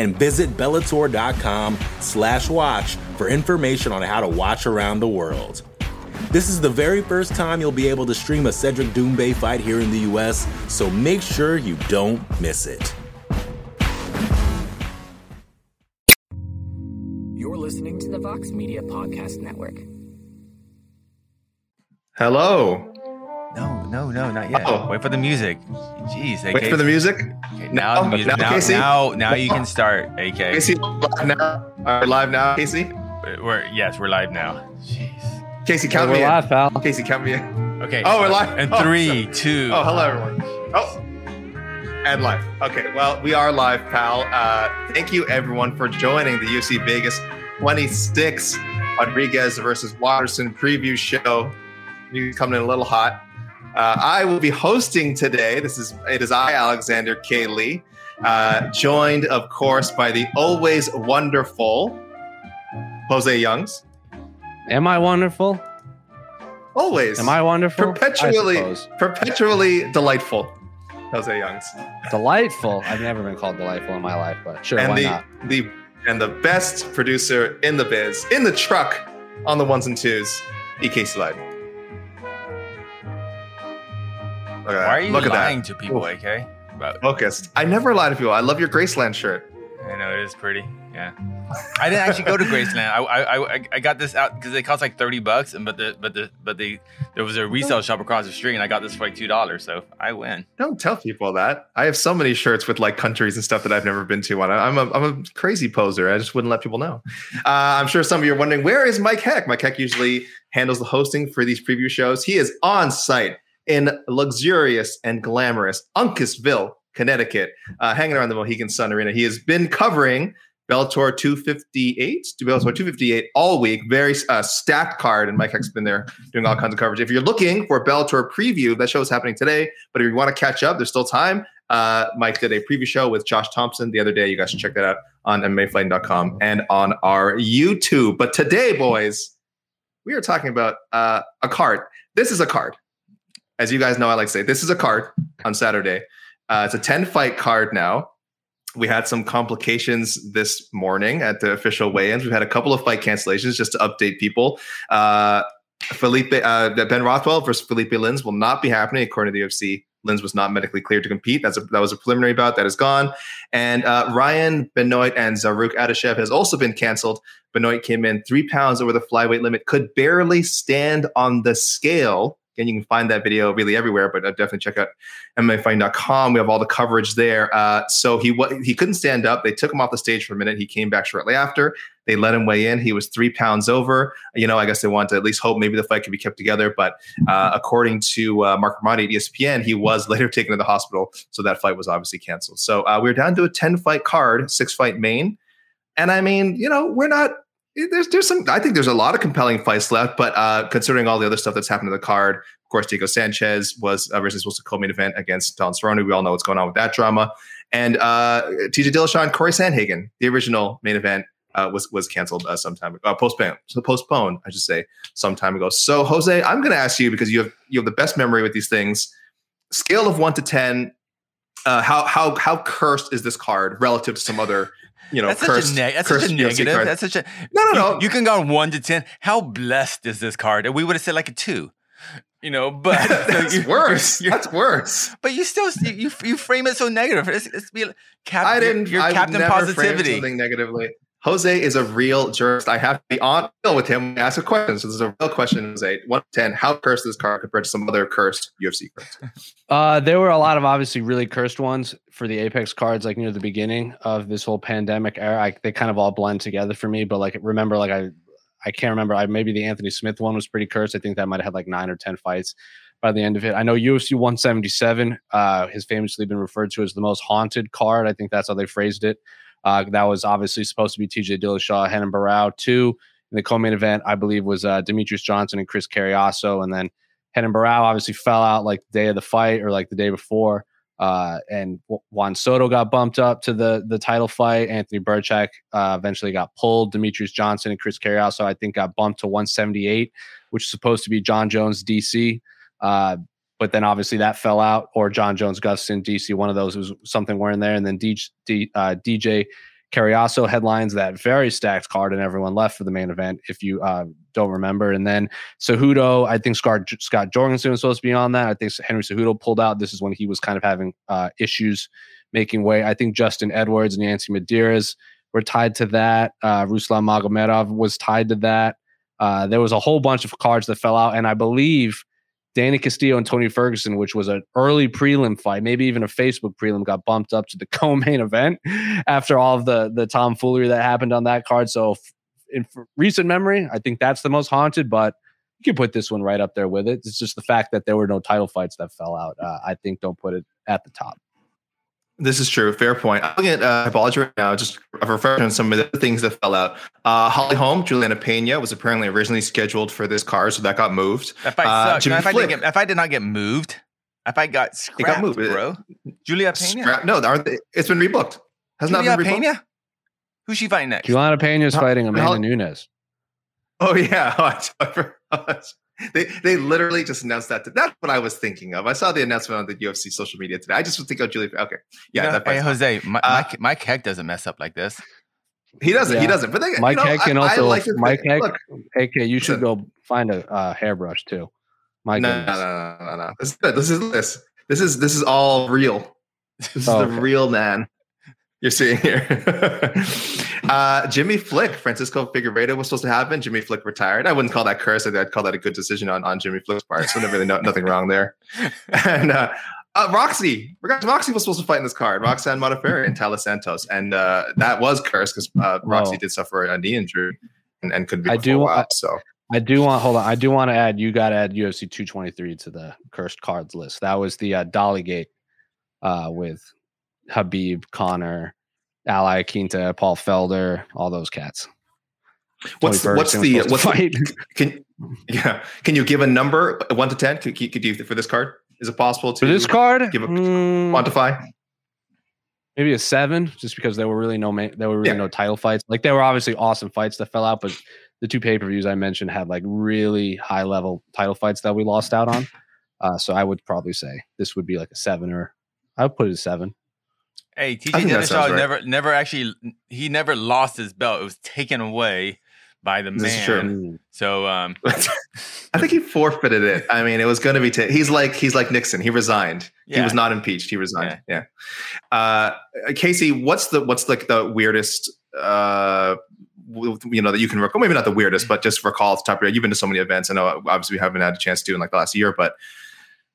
And visit Bellator.com slash watch for information on how to watch around the world. This is the very first time you'll be able to stream a Cedric Doumbé fight here in the US, so make sure you don't miss it. You're listening to the Vox Media Podcast Network. Hello. No, no, no, not yet. Oh. Wait for the music. Jeez, AK. Wait for the music. Okay, now, the Now- music. now, Now, now, now you can start. AK. Casey, live now. Are live now, Casey? We're yes, we're live now. Jeez. Casey, count we're me live, pal. Casey, count me in. Okay. Oh, we're live. And Oh, three, two. Oh, hello, everyone. Oh, and live. Okay, well, we are live, pal. Uh, thank you, everyone, for joining the UFC Vegas 26 Rodriguez versus Waterson preview show. You coming in a little hot. Uh, I will be hosting today. This is it is I, Alexander K. Lee, uh, joined, of course, by the always wonderful Jose Youngs. Am I wonderful? Always. Am I wonderful? Perpetually, suppose. perpetually delightful. Jose Youngs. delightful. I've never been called delightful in my life, but sure, and why the not? the and the best producer in the biz, in the truck, on the ones and twos, EK Slide. Look. Why are you Look lying to people, AK? About, Focused. I never lie to people. I love your Graceland shirt. I know it is pretty. Yeah. I didn't actually go to Graceland. I I, I, I got this out because it cost like thirty bucks, and but the but the but the there was a resale shop across the street, and I got this for like two dollars. So I win. Don't tell people that. I have so many shirts with like countries and stuff that I've never been to. On I'm a I'm a crazy poser. I just wouldn't let people know. Uh, I'm sure some of you are wondering where is Mike Heck. Mike Heck usually handles the hosting for these preview shows. He is on site in luxurious and glamorous Uncasville, Connecticut, uh, hanging around the Mohegan Sun Arena. He has been covering Bellator 258 to Bellator 258 all week. Very uh, stacked card, and Mike Heck's been there doing all kinds of coverage. If you're looking for a Bellator preview, that show is happening today. But if you want to catch up, there's still time. Uh, Mike did a preview show with Josh Thompson the other day. You guys should check that out on MMAfighting.com and on our YouTube. But today, boys, we are talking about uh, a card. This is a card. As you guys know, I like to say this is a card on Saturday. Uh, it's a 10 fight card now. We had some complications this morning at the official weigh-ins. We've had a couple of fight cancellations just to update people. Uh, Felipe uh, Ben Rothwell versus Felipe Lins will not be happening according to the UFC. Lins was not medically cleared to compete. That's a, that was a preliminary bout that is gone. And uh, Ryan Benoit and Zarrukh Adashev has also been canceled. Benoit came in three pounds over the flyweight limit, could barely stand on the scale. Again, you can find that video really everywhere, but uh, definitely check out MMAfighting.com. We have all the coverage there. Uh, so he he couldn't stand up. They took him off the stage for a minute. He came back shortly after. They let him weigh in. He was three pounds over. You know, I guess they wanted to at least hope maybe the fight could be kept together. But uh, according to uh, Marc Raimondi at ESPN, he was later taken to the hospital. So that fight was obviously canceled. So uh, we're down to a 10 fight card, six fight main. And I mean, you know, we're not. There's there's some. I think there's a lot of compelling fights left, but uh, considering all the other stuff that's happened to the card, of course, Diego Sanchez was uh, versus was a co-main event against Don Cerrone. We all know what's going on with that drama. And uh, TJ Dillashaw, and Corey Sandhagen, the original main event, uh, was was canceled uh, some time ago. Uh, postponed, so postponed, I should say, some time ago. So Jose, I'm going to ask you because you have you have the best memory with these things. Scale of one to ten, uh, how how how cursed is this card relative to some other? You know, that's cursed, such a, neg- that's such a negative. That's such a No, no, no. You, can go on one to ten. How blessed is this card? And we would have said like a two. You know, but so That's you- worse. you're- That's worse. But you still you you, you frame it so negative. It's, it's be cap, I didn't. Your, captain positivity. something negatively. Jose is a real jurist. I have to be on with him ask a question. So this is a real question, Jose. One ten. How cursed is this card compared to some other cursed UFC cards? Uh, there were a lot of obviously really cursed ones for the Apex cards, like near the beginning of this whole pandemic era. I, they kind of all blend together for me. But like, remember, like I, I can't remember. I maybe the Anthony Smith one was pretty cursed. I think that might have had like nine or ten fights by the end of it. I know UFC 177 uh, has famously been referred to as the most haunted card. I think that's how they phrased it. Uh, that was obviously supposed to be TJ Dillashaw, Renan Barao. Two in the co-main event, I believe, was uh, Demetrious Johnson and Chris Cariaso, and then Renan Barao obviously fell out like the day of the fight or like the day before. Uh, and Joe Soto got bumped up to the the title fight. Anthony Birchak uh, eventually got pulled. Demetrious Johnson and Chris Cariaso, I think, got bumped to 178, which is supposed to be Jon Jones DC. Uh, but then obviously that fell out, or Jon Jones Gustafsson DC. One of those was something were in there, and then D, D, uh, DJ Cariaso headlines that very stacked card, and everyone left for the main event. If you uh, don't remember, and then Cejudo, I think Scott, Scott Jorgensen was supposed to be on that. I think Henry Cejudo pulled out. This is when he was kind of having uh, issues making way. I think Justin Edwards and Yancy Medeiros were tied to that. Uh, Ruslan Magomedov was tied to that. Uh, there was a whole bunch of cards that fell out, and I believe Danny Castillo and Tony Ferguson, which was an early prelim fight, maybe even a Facebook prelim, got bumped up to the co-main event after all of the the tomfoolery that happened on that card. So, in recent memory, I think that's the most haunted. But you can put this one right up there with it. It's just the fact that there were no title fights that fell out. Uh, I think don't put it at the top. This is true. Fair point. I'm looking at uh, Tapology right now, just a refresher on some of the things that fell out. Uh, Holly Holm, Juliana Pena was apparently originally scheduled for this card, so that got moved. That fight uh, sucked. if, I didn't get, if I did not get moved, if I got scrapped, it got moved, bro. Julia Pena? Scrap, no, they, it's been rebooked. Has Julia not been rebooked. Pena? Who's she fighting next? Juliana Pena is fighting Amanda Holly, Nunes. Oh, yeah. they they literally just announced that. That's what I was thinking of. I saw the announcement on the UFC social media today. I just was thinking of Julie. Okay, yeah. You know, hey Jose, my, uh, Mike, Mike Heck doesn't mess up like this. He doesn't. Yeah. He doesn't. But they, Mike you know, Heck and also like Mike Heck. Look, AK, you should go find a uh, hairbrush too. My no, no, no, no, no, This is good. This is this. This is this is all real. This is oh, the okay. real man you're seeing here. uh, Jimmy Flick, Francisco Figueiredo was supposed to happen. Jimmy Flick retired. I wouldn't call that curse. I'd call that a good decision on, on Jimmy Flick's part. So really no, nothing wrong there. And uh, uh, Roxy, Roxy was supposed to fight in this card. Roxanne Modafferi and Taila Santos, and uh, that was cursed because uh, Roxy did suffer a knee injury and, and couldn't be. I do. While, so I do want. Hold on. I do want to add. You got to add UFC 223 to the cursed cards list. That was the uh, Dollygate uh, with Khabib, Conor, Al Iaquinta, Paul Felder, all those cats. What's what's the what's fight? The, can yeah can you give a number one to ten? Could, could you for this card? Is it possible to for this card give a mm, quantify? Maybe a seven, just because there were really no there were really yeah. no title fights. Like there were obviously awesome fights that fell out, but the two pay per views I mentioned had like really high level title fights that we lost out on. Uh, so I would probably say this would be like a seven, or I would put it a seven. Hey, TJ Dillashaw right. never, never actually, he never lost his belt. It was taken away by the this man. So, um, I think he forfeited it. I mean, it was going to be. T- he's like he's like Nixon. He resigned. Yeah. He was not impeached. He resigned. Yeah. yeah. Uh, Casey, what's the what's like the weirdest? Uh, you know that you can recall. Maybe not the weirdest, but just recall off the top of your. You've been to so many events. I know obviously we haven't had a chance to in like the last year, but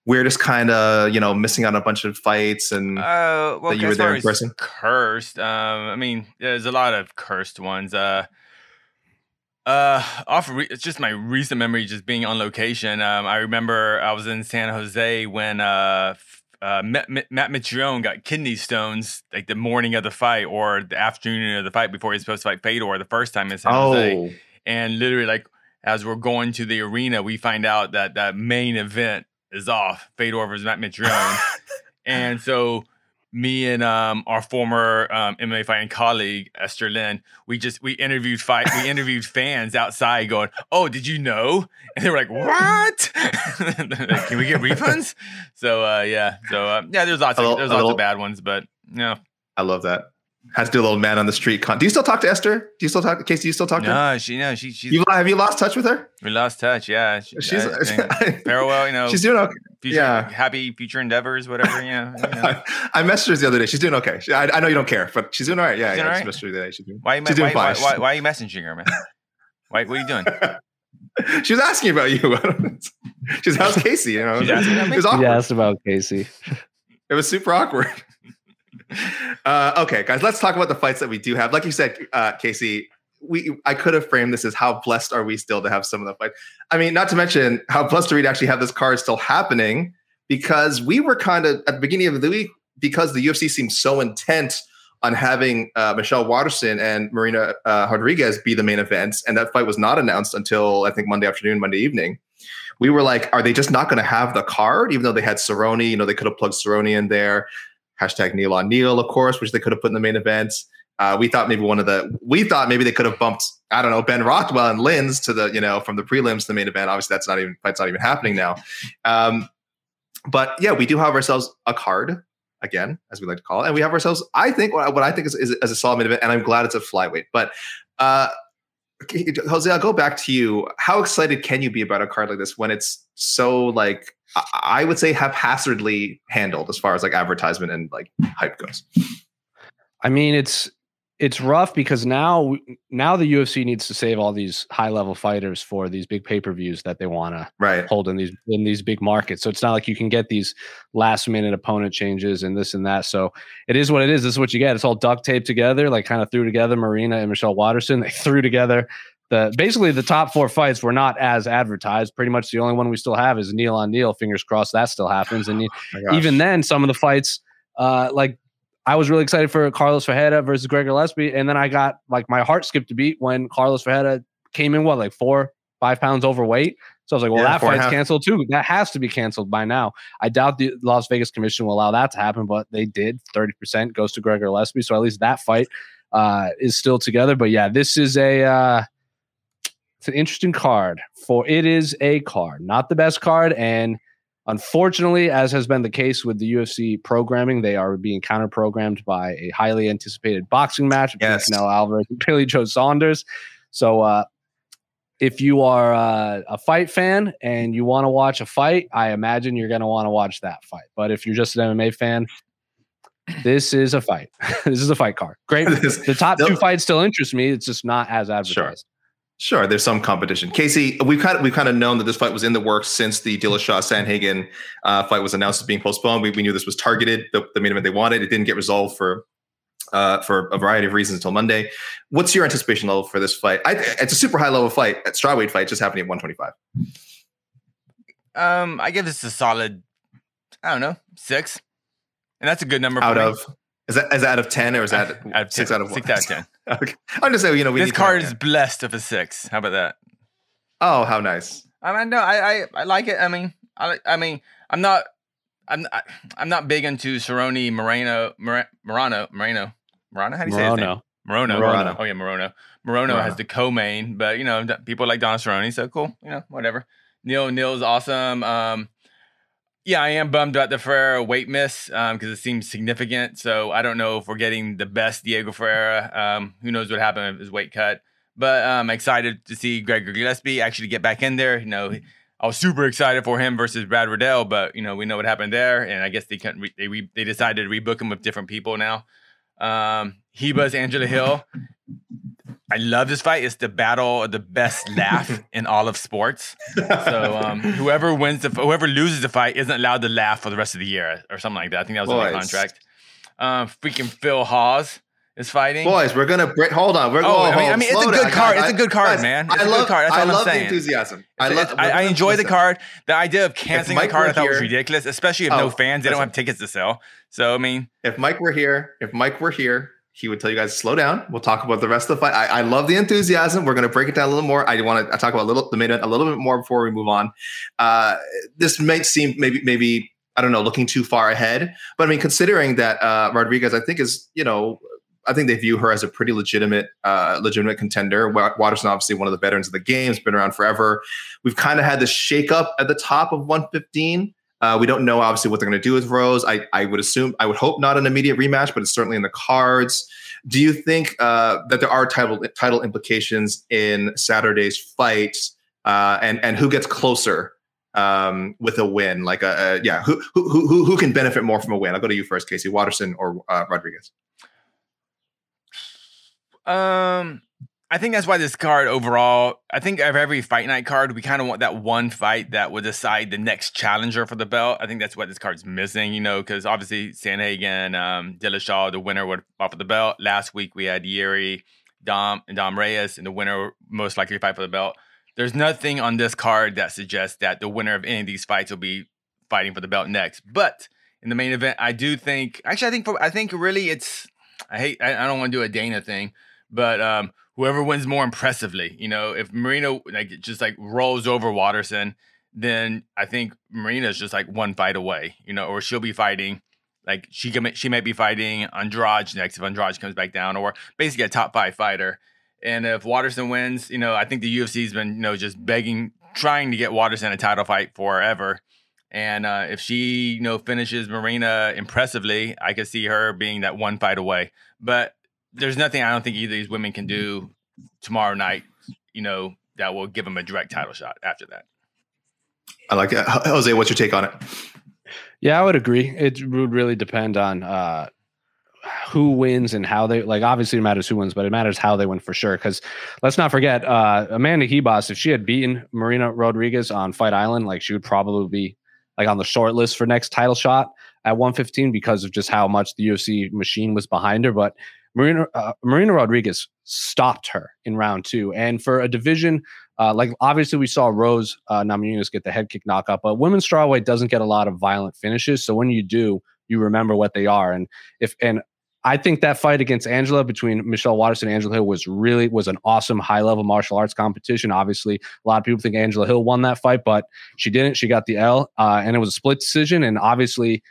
we're just kind of you know missing out on a bunch of fights and uh, well, that you were there in person. Cursed. Um, I mean, there's a lot of cursed ones. Uh, uh, off re- it's just my recent memory, just being on location. Um, I remember I was in San Jose when uh, uh, Matt, Matt Mitrione got kidney stones like the morning of the fight or the afternoon of the fight before he was supposed to fight Fedor the first time in San oh. Jose. And literally, like as we're going to the arena, we find out that that main event is off. Fedor versus Matt Mitrione. and so me and um, our former um, MMA fighting colleague Esther Lin, we just we interviewed fight we interviewed fans outside going, "Oh, did you know?" And they were like, "What? Can we get refunds?" So uh, yeah, so uh, yeah, there's lots of there's lots of bad ones, but you know, I love that. Had to do a little man on the street. Con- do you still talk to Esther? Do you still talk to Casey? Do you still talk to her? No, she no, she she's you, have you lost touch with her? We lost touch. Yeah, she, she's I, farewell. You know, she's doing okay. Future, yeah, happy future endeavors, whatever. Yeah, you know. I messaged her the other day. She's doing okay. She, I, I, know you don't care, but she's doing all right. Yeah, she's yeah. Right? I just messaged her the other day. She's doing, why, she's doing why, fine. Why, why, why, are you messaging her, man? why, what are you doing? she was asking about you. she's how's Casey? You know, she's asking about me? It was awkward. She asked about Casey. It was super awkward. Uh, okay, guys, let's talk about the fights that we do have. Like you said, uh, Casey, we I could have framed this as how blessed are we still to have some of the fights. I mean, not to mention how blessed are we to actually have this card still happening because we were kind of at the beginning of the week because the UFC seemed so intent on having uh, Michelle Waterson and Marina uh, Rodriguez be the main events, and that fight was not announced until I think Monday afternoon, Monday evening. We were like, are they just not going to have the card, even though they had Cerrone? You know, they could have plugged Cerrone in there. Hashtag Neil on Neil, of course, which they could have put in the main events. Uh, we thought maybe one of the we thought maybe they could have bumped I don't know Ben Rothwell and Lins to the you know from the prelims to the main event. Obviously, that's not even that's not even happening now. Um, but yeah, we do have ourselves a card again, as we like to call it, and we have ourselves. I think what, what I think is, is, is a solid main event, and I'm glad it's a flyweight. But uh, Jose, I'll go back to you. How excited can you be about a card like this when it's so like I would say haphazardly handled as far as like advertisement and like hype goes? I mean, it's it's rough because now now the UFC needs to save all these high level fighters for these big pay per views that they want to right. hold in these in these big markets. So it's not like you can get these last minute opponent changes and this and that. So it is what it is. This is what you get. It's all duct taped together, like kind of threw together. Marina and Michelle Waterson they threw together the basically the top four fights were not as advertised. Pretty much the only one we still have is Neil on Neil. Fingers crossed that still happens. And oh even then, some of the fights, uh, like I was really excited for Carlos Ferreira versus Gregor Gillespie, and then I got like my heart skipped a beat when Carlos Ferreira came in what like four five pounds overweight. So I was like, well, yeah, that fight's canceled too. That has to be canceled by now. I doubt the Las Vegas Commission will allow that to happen, but they did. Thirty percent goes to Gregor Gillespie, so at least that fight uh, is still together. But yeah, this is a uh, it's an interesting card. For it is a card, not the best card, and Unfortunately, as has been the case with the UFC programming, they are being counter programmed by a highly anticipated boxing match between yes. Canelo Alvarez and Billy Joe Saunders. So, uh, if you are uh, a fight fan and you want to watch a fight, I imagine you're going to want to watch that fight. But if you're just an MMA fan, this is a fight. this is a fight card. Great. the top two fights still interest me. It's just not as advertised. Sure. Sure, there's some competition. Casey, we've kind of we've kind of known that this fight was in the works since the Dillashaw Sandhagen uh, fight was announced as being postponed. We, we knew this was targeted, the, the main event they wanted. It didn't get resolved for uh, for a variety of reasons until Monday. What's your anticipation level for this fight? I, it's a super high level fight, at strawweight fight, just happening at 125. Um, I give this a solid, I don't know, six, and that's a good number. Out of is that is that out of ten or is that out of six out of six out of ten? okay. I'm just saying, you know, we this card is blessed of a six. How about that? Oh, how nice! I mean, no, I, I, I like it. I mean, I, I mean, I'm not, I'm, I, I'm not big into Cerrone Moreno, Morano, Moreno, Morano. How do you say his name? Morono. Morono. Oh yeah, Morono. Morono has the co-main, but you know, people like Don Cerrone, so cool. You know, whatever. Neil Neil's awesome. Um, yeah, I am bummed about the Ferreira weight miss because um, it seems significant. So I don't know if we're getting the best Diego Ferreira. Um, who knows what happened with his weight cut? But I'm um, excited to see Gregor Gillespie actually get back in there. You know, I was super excited for him versus Brad Riddell, but you know we know what happened there, and I guess they couldn't. Re- they re- they decided to rebook him with different people now. Um, Ribas Angela Hill. I love this fight. It's the battle of the best laugh in all of sports. So um, whoever wins the whoever loses the fight isn't allowed to laugh for the rest of the year or something like that. I think that was Boys. in the contract. Um, freaking Phil Hawes is fighting. Boys, we're gonna break. Hold on, we're oh, going. I mean, I mean it's a good card. it's a good card, man. It's I love, good card. That's I all love I'm saying. the enthusiasm. I love. I, I enjoy the card. The idea of canceling the card I thought here, was ridiculous, especially if oh, no fans. They don't have tickets to sell. So I mean, if Mike were here, if Mike were here, he would tell you guys slow down. We'll talk about the rest of the fight. I, I love the enthusiasm. We're going to break it down a little more. I want to talk about a little the event a little bit more before we move on. Uh, this might seem maybe maybe I don't know looking too far ahead, but I mean considering that uh, Rodriguez, I think is you know I think they view her as a pretty legitimate, uh, legitimate contender. Waterson, obviously one of the veterans of the game, has been around forever. We've kind of had this shakeup at the top of 115. Uh, we don't know obviously what they're going to do with Rose. I, I would assume, I would hope not an immediate rematch, but it's certainly in the cards. Do you think uh, that there are title title implications in Saturday's fight, uh, and and who gets closer um, with a win? Like a, a, yeah, who, who who who can benefit more from a win? I'll go to you first, Casey Waterson or uh, Rodriguez. Um, I think that's why this card overall, I think of every fight night card, we kind of want that one fight that would decide the next challenger for the belt. I think that's what this card's missing, you know, because obviously Sandhagen, um, Dillashaw, the winner would offer the belt. Last week we had Jiri, Dom, and Dom Reyes, and the winner most likely fight for the belt. There's nothing on this card that suggests that the winner of any of these fights will be fighting for the belt next. But in the main event, I do think, actually, I think, for, I think really it's I hate I, I don't want to do a Dana thing, but um, whoever wins more impressively, you know, if Marina like just like rolls over Waterson, then I think Marina's just like one fight away, you know, or she'll be fighting like she can she might be fighting Andrade next if Andrade comes back down, or basically a top five fighter. And if Waterson wins, you know, I think the UFC's been, you know, just begging, trying to get Waterson a title fight forever. And uh, if she, you know, finishes Marina impressively, I could see her being that one fight away. But there's nothing I don't think either of these women can do tomorrow night, you know, that will give them a direct title shot after that. I like that. Jose, what's your take on it? Yeah, I would agree. It would really depend on uh, who wins and how they like. Obviously, it matters who wins, but it matters how they win for sure. Because let's not forget, uh, Amanda Ribas, if she had beaten Marina Rodriguez on Fight Island, like she would probably be like on the short list for next title shot at 115 because of just how much the UFC machine was behind her. But Marina uh, Marina Rodriguez stopped her in round two, and for a division uh, like obviously we saw Rose uh, Namajunas get the head kick knockout, but women's strawweight doesn't get a lot of violent finishes. So when you do, you remember what they are. And if and I think that fight against Angela between Michelle Waterson and Angela Hill was really was an awesome high level martial arts competition. Obviously, a lot of people think Angela Hill won that fight, but she didn't. She got the L, uh, and it was a split decision. And obviously,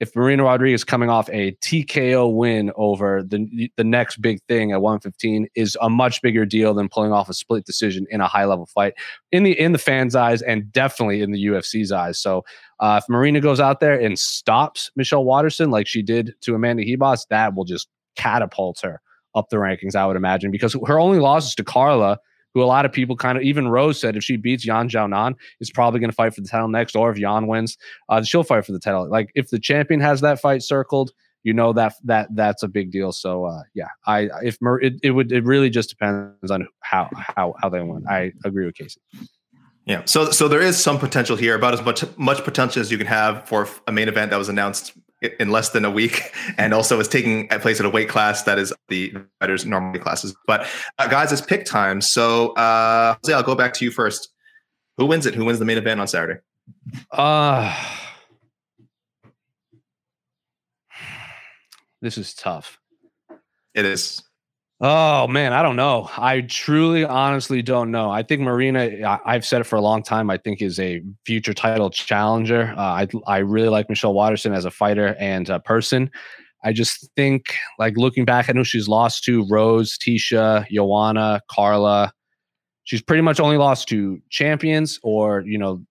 if Marina Rodriguez coming off a TKO win over the the next big thing at 115 is a much bigger deal than pulling off a split decision in a high level fight in the in the fans' eyes and definitely in the UFC's eyes. So uh, if Marina goes out there and stops Michelle Waterson like she did to Amanda Ribas, that will just catapult her up the rankings, I would imagine, because her only loss is to Carla who a lot of people kind of even Rose said if she beats Yan Xiaonan, is probably going to fight for the title next, or if Yan wins, uh, she'll fight for the title. Like if the champion has that fight circled, you know that that that's a big deal. So uh, yeah, I if Mer- it, it would it really just depends on how how how they win. I agree with Casey. Yeah, so so there is some potential here, about as much much potential as you can have for a main event that was announced in less than a week, and also is taking place at a weight class that is the fighters' normal classes. But uh, guys, it's pick time. So, uh, Jose, I'll go back to you first. Who wins it? Who wins the main event on Saturday? Uh this is tough. It is. Oh man, I don't know. I truly, honestly don't know. I think Marina. I, have said it for a long time. I think is a future title challenger. Uh, I I really like Michelle Waterson as a fighter and a person. I just think, like looking back, I know she's lost to Rose, Tecia, Joanna, Carla. She's pretty much only lost to champions or you know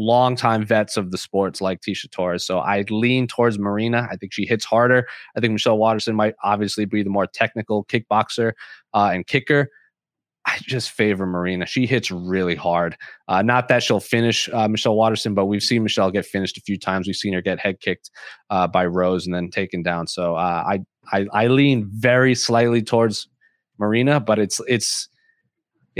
longtime vets of the sports like Tecia Torres. So I lean towards Marina. I think she hits harder. I think Michelle Waterson might obviously be the more technical kickboxer uh, and kicker. I just favor Marina. She hits really hard. Uh, not that she'll finish uh, Michelle Waterson, but we've seen Michelle get finished a few times. We've seen her get head kicked uh, by Rose and then taken down. So uh, I, I I lean very slightly towards Marina, but it's it's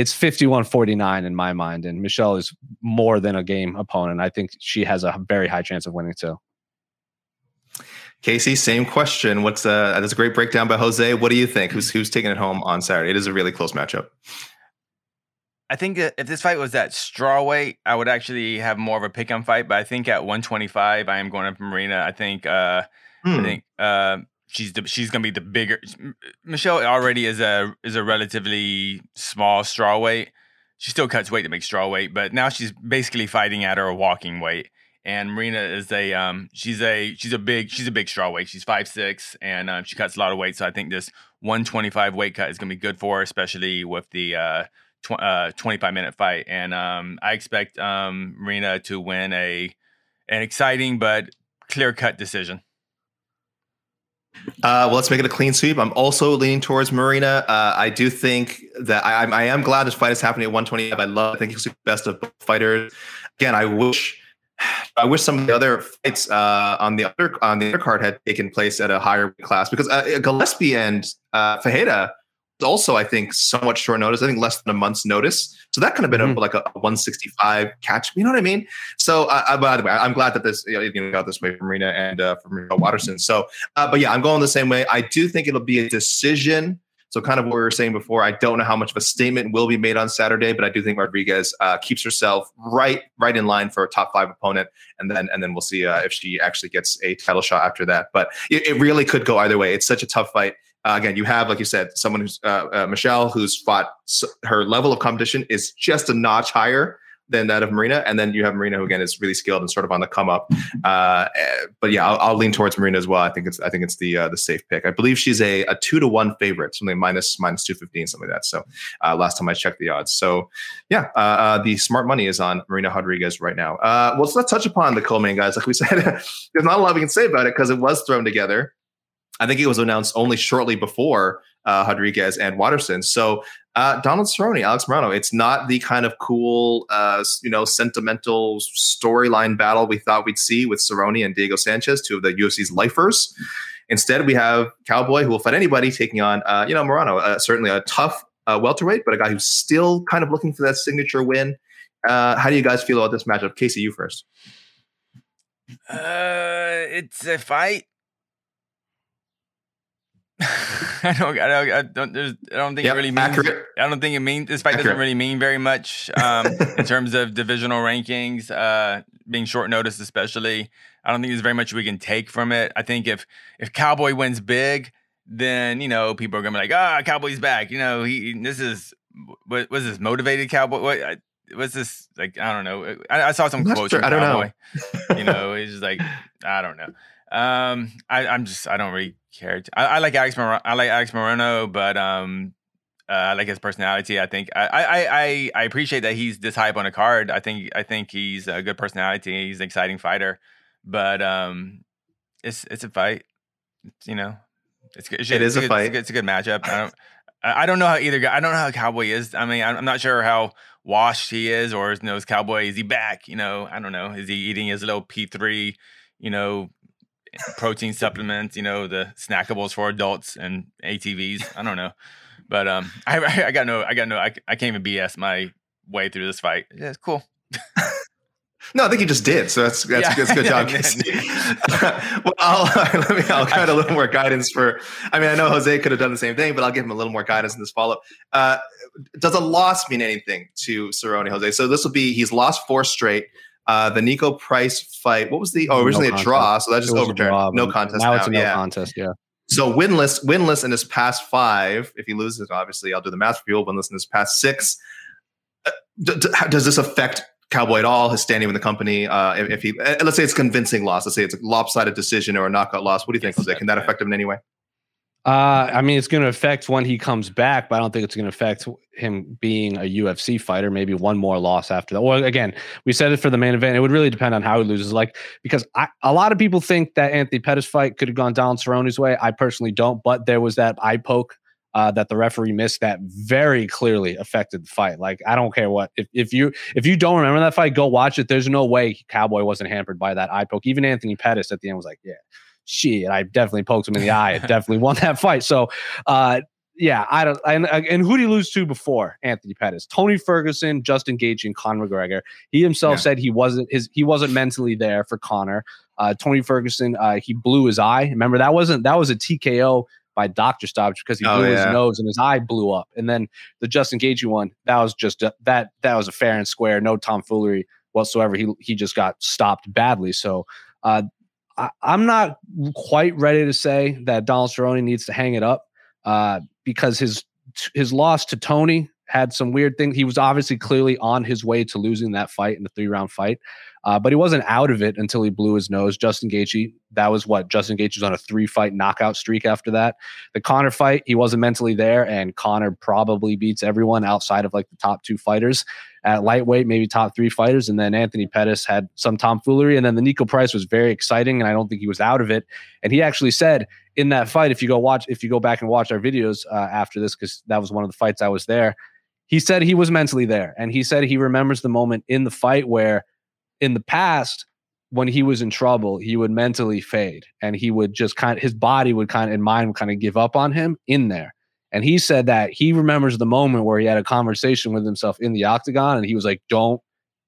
it's 51-49 in my mind and michelle is more than a game opponent i think she has a very high chance of winning too casey same question what's uh that's a great breakdown by jose what do you think who's who's taking it home on saturday it is a really close matchup I think if this fight was at straw weight, I would actually have more of a pick on fight. But I think at 125, I am going up Marina. I think uh, hmm. I think uh, she's the, she's gonna be the bigger. Michelle already is a is a relatively small straw weight. She still cuts weight to make straw weight, but now she's basically fighting at her walking weight. And Marina is a um she's a she's a big she's a big straw weight. She's five six and um, she cuts a lot of weight. So I think this 125 weight cut is gonna be good for her, especially with the uh, tw- uh 25 minute fight. And um I expect um Marina to win a an exciting but clear cut decision. Uh, well, let's make it a clean sweep. I'm also leaning towards Marina. Uh, I do think that I, I, am glad this fight is happening at 125. I love. I think he's the best of fighters. Again, I wish. I wish some of the other fights uh, on the other on the other card had taken place at a higher class because uh, Gillespie and uh, Ferreira also, I think, somewhat short notice. I think less than a month's notice. So that kind of been mm-hmm. a, like a 165 catch. You know what I mean? So, uh, uh, by the way, I'm glad that this you know, got this way from Marina and uh, from Waterson. So, uh, but yeah, I'm going the same way. I do think it'll be a decision. So, kind of what we were saying before, I don't know how much of a statement will be made on Saturday, but I do think Rodriguez uh, keeps herself right, right in line for a top five opponent, and then and then we'll see uh, if she actually gets a title shot after that. But it, it really could go either way. It's such a tough fight Uh, again, you have, like you said, someone who's uh, uh, Michelle, who's fought her level of competition is just a notch higher than that of Marina, and then you have Marina, who again is really skilled and sort of on the come up. Uh, but yeah, I'll, I'll, lean towards Marina as well. I think it's I think it's the uh, the safe pick. I believe she's a, a two to one favorite, something minus minus two fifteen, something like that. So uh, last time I checked the odds. So yeah, uh, uh, the smart money is on Marina Rodriguez right now. Uh, well, let's touch upon the co-main guys. Like we said, there's not a lot we can say about it because it was thrown together. I think it was announced only shortly before uh, Rodriguez and Waterson. So uh, Donald Cerrone, Alex Morano, it's not the kind of cool, uh, you know, sentimental storyline battle we thought we'd see with Cerrone and Diego Sanchez, two of the UFC's lifers. Instead, we have Cowboy, who will fight anybody, taking on, uh, you know, Morano, uh, certainly a tough uh, welterweight, but a guy who's still kind of looking for that signature win. Uh, how do you guys feel about this matchup? Casey, you first. Uh, it's a fight I don't, I don't, I don't, there's, I don't think yep, it really means, accurate. I don't think it means, this fight accurate. doesn't really mean very much um, in terms of divisional rankings, uh, being short notice, especially. I don't think there's very much we can take from it. I think if, if Cowboy wins big, then, you know, people are going to be like, ah, oh, Cowboy's back. You know, he, this is, what was this motivated Cowboy? What, was this like, I don't know. I, I saw some quotes sure. from Cowboy. Know. you know, he's just like, I don't know. Um, I, I'm just I don't really care. I, I, like Alex Mor- I like Alex Morono, but um, uh, I like his personality. I think I, I I I appreciate that he's this hype on a card. I think I think he's a good personality. He's an exciting fighter, but um, it's it's a fight. It's, you know, it's, it's it is a, a fight. It's a, it's a good matchup. I don't. I don't know how either guy. I don't know how Cowboy is. I mean, I'm not sure how washed he is, or you know, is Cowboy is he back? You know, I don't know. Is he eating his little P three? You know, protein supplements, you know, the snackables for adults and ATVs. I don't know, but um, I I got no, I got no, I, I can't even BS my way through this fight. Yeah, it's cool. No, I think you just did. So that's that's, yeah. that's good job. well, I'll, let me. I'll kind of a little more guidance for. I mean, I know Jose could have done the same thing, but I'll give him a little more guidance in this follow up. Uh, does a loss mean anything to Cerrone Jose? So this will be he's lost four straight. Uh, the Niko Price fight. What was the? Oh, originally no a draw, so that just overturned. Draw, no contest. Now, now, it's a no yeah. contest. Yeah. So winless, winless in his past five. If he loses, obviously, I'll do the math for you. Winless in his past six. Uh, d- d- does this affect Cowboy at all? His standing with the company? Uh, if, if, he, uh, let's say it's convincing loss. Let's say it's a lopsided decision or a knockout loss. What do you think, Jose? Can that affect him in any way? Uh, I mean, it's going to affect when he comes back, but I don't think it's going to affect him being a UFC fighter. Maybe one more loss after that. Or again, we said it for the main event. It would really depend on how he loses. Like because I, a lot of people think that Anthony Pettis fight could have gone down Cerrone's way. I personally don't, but there was that eye poke uh, that the referee missed that very clearly affected the fight. Like I don't care what if, if you if you don't remember that fight, go watch it. There's no way Cowboy wasn't hampered by that eye poke. Even Anthony Pettis at the end was like, yeah shit, I definitely poked him in the eye. I definitely won that fight. So, uh, yeah, I don't. And, and who did he lose to before Anthony Pettis? Tony Ferguson, Justin Gaethje, and Conor McGregor. He himself yeah. said he wasn't his he wasn't mentally there for Conor. Uh, Tony Ferguson, uh, he blew his eye. Remember that wasn't that was a TKO by doctor stoppage because he oh, blew yeah. his nose and his eye blew up. And then the Justin Gaethje one, that was just a, that that was a fair and square, no tomfoolery whatsoever. He he just got stopped badly. So uh, I, am not quite ready to say that Donald Cerrone needs to hang it up uh, because his his loss to Tony had some weird things. He was obviously clearly on his way to losing that fight in the three round fight. Uh, but he wasn't out of it until he blew his nose. Justin Gaethje, that was what Justin Gaethje was on a three fight knockout streak after that. The Conor fight, he wasn't mentally there, and Conor probably beats everyone outside of like the top two fighters at lightweight, maybe top three fighters. And then Anthony Pettis had some tomfoolery, and then the Niko Price was very exciting, and I don't think he was out of it. And he actually said in that fight, if you go watch, if you go back and watch our videos uh, after this, because that was one of the fights I was there. He said he was mentally there, and he said he remembers the moment in the fight where in the past when he was in trouble, he would mentally fade and he would just kind of his body would kind of and mind would kind of give up on him in there. And he said that he remembers the moment where he had a conversation with himself in the octagon and he was like, Don't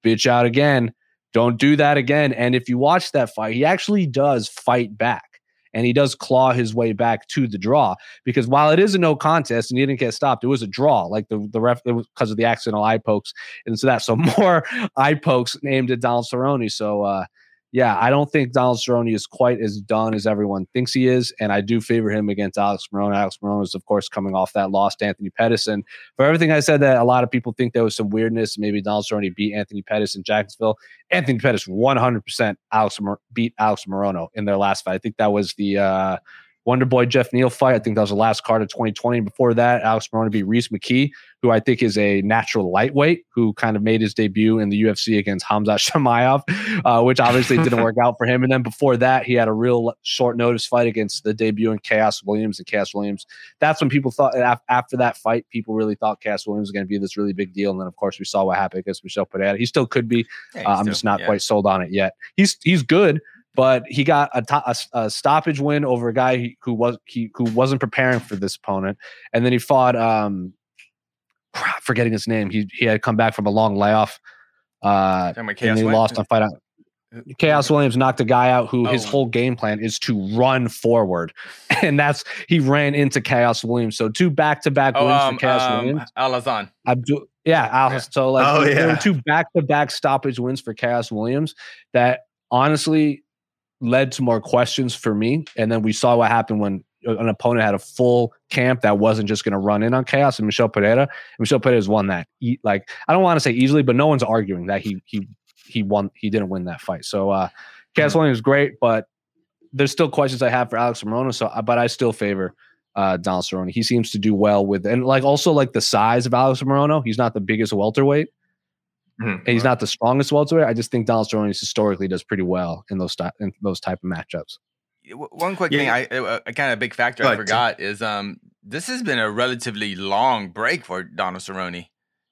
bitch out again. Don't do that again. And if you watch that fight, he actually does fight back and he does claw his way back to the draw because while it is a no contest and he didn't get stopped, it was a draw. Like the the ref, it was because of the accidental eye pokes and so that. So more eye pokes named at Donald Cerrone. So uh, yeah, I don't think Donald Cerrone is quite as done as everyone thinks he is, and I do favor him against Alex Morono. Alex Morono is, of course, coming off that loss to Anthony Pettis, and for everything I said, that a lot of people think there was some weirdness. Maybe Donald Cerrone beat Anthony Pettis in Jacksonville. Anthony Pettis 100% Alex beat Alex Morono in their last fight. I think that was the uh, Wonder Boy Geoff Neal fight. I think that was the last card of 2020. Before that, Alex Morono beat Rhys McKee, who I think is a natural lightweight who kind of made his debut in the UFC against Khamzat Chimaev, uh, which obviously didn't work out for him. And then before that, he had a real short notice fight against the debut in Khaos Williams. And Khaos Williams, that's when people thought after that fight, people really thought Khaos Williams was going to be this really big deal. And then, of course, we saw what happened against Michel Pereira. He still could be. Yeah, uh, I'm still, just not yeah. quite sold on it yet. He's he's good, but he got a, to- a, a, stoppage win over a guy who was he who wasn't preparing for this opponent, and then he fought. Um, forgetting his name. He he had come back from a long layoff. Uh, and he lost on fight out. Khaos Williams knocked a guy out who oh. his whole game plan is to run forward, and that's he ran into Khaos Williams. So two back to back wins um, for Khaos um, Williams. Alhassan. Abdul, yeah, Al- yeah. So like oh, yeah. there were two back to back stoppage wins for Khaos Williams that honestly led to more questions for me. And then we saw what happened when an opponent had a full camp that wasn't just going to run in on Khaos and Michel Pereira. And Michel Pereira's won that. He, like I don't want to say easily, but no one's arguing that he he he won. He didn't win that fight. So uh. Williams is great, but there's still questions I have for Alex Morono. So, uh, but I still favor uh, Donald Cerrone. He seems to do well with, and like also like the size of Alex Morono. He's not the biggest welterweight, Mm-hmm. He's not the strongest welterweight. I just think Donald Cerrone historically does pretty well in those in those type of matchups. One quick yeah. thing, I kind of big factor I forgot is um this has been a relatively long break for Donald Cerrone.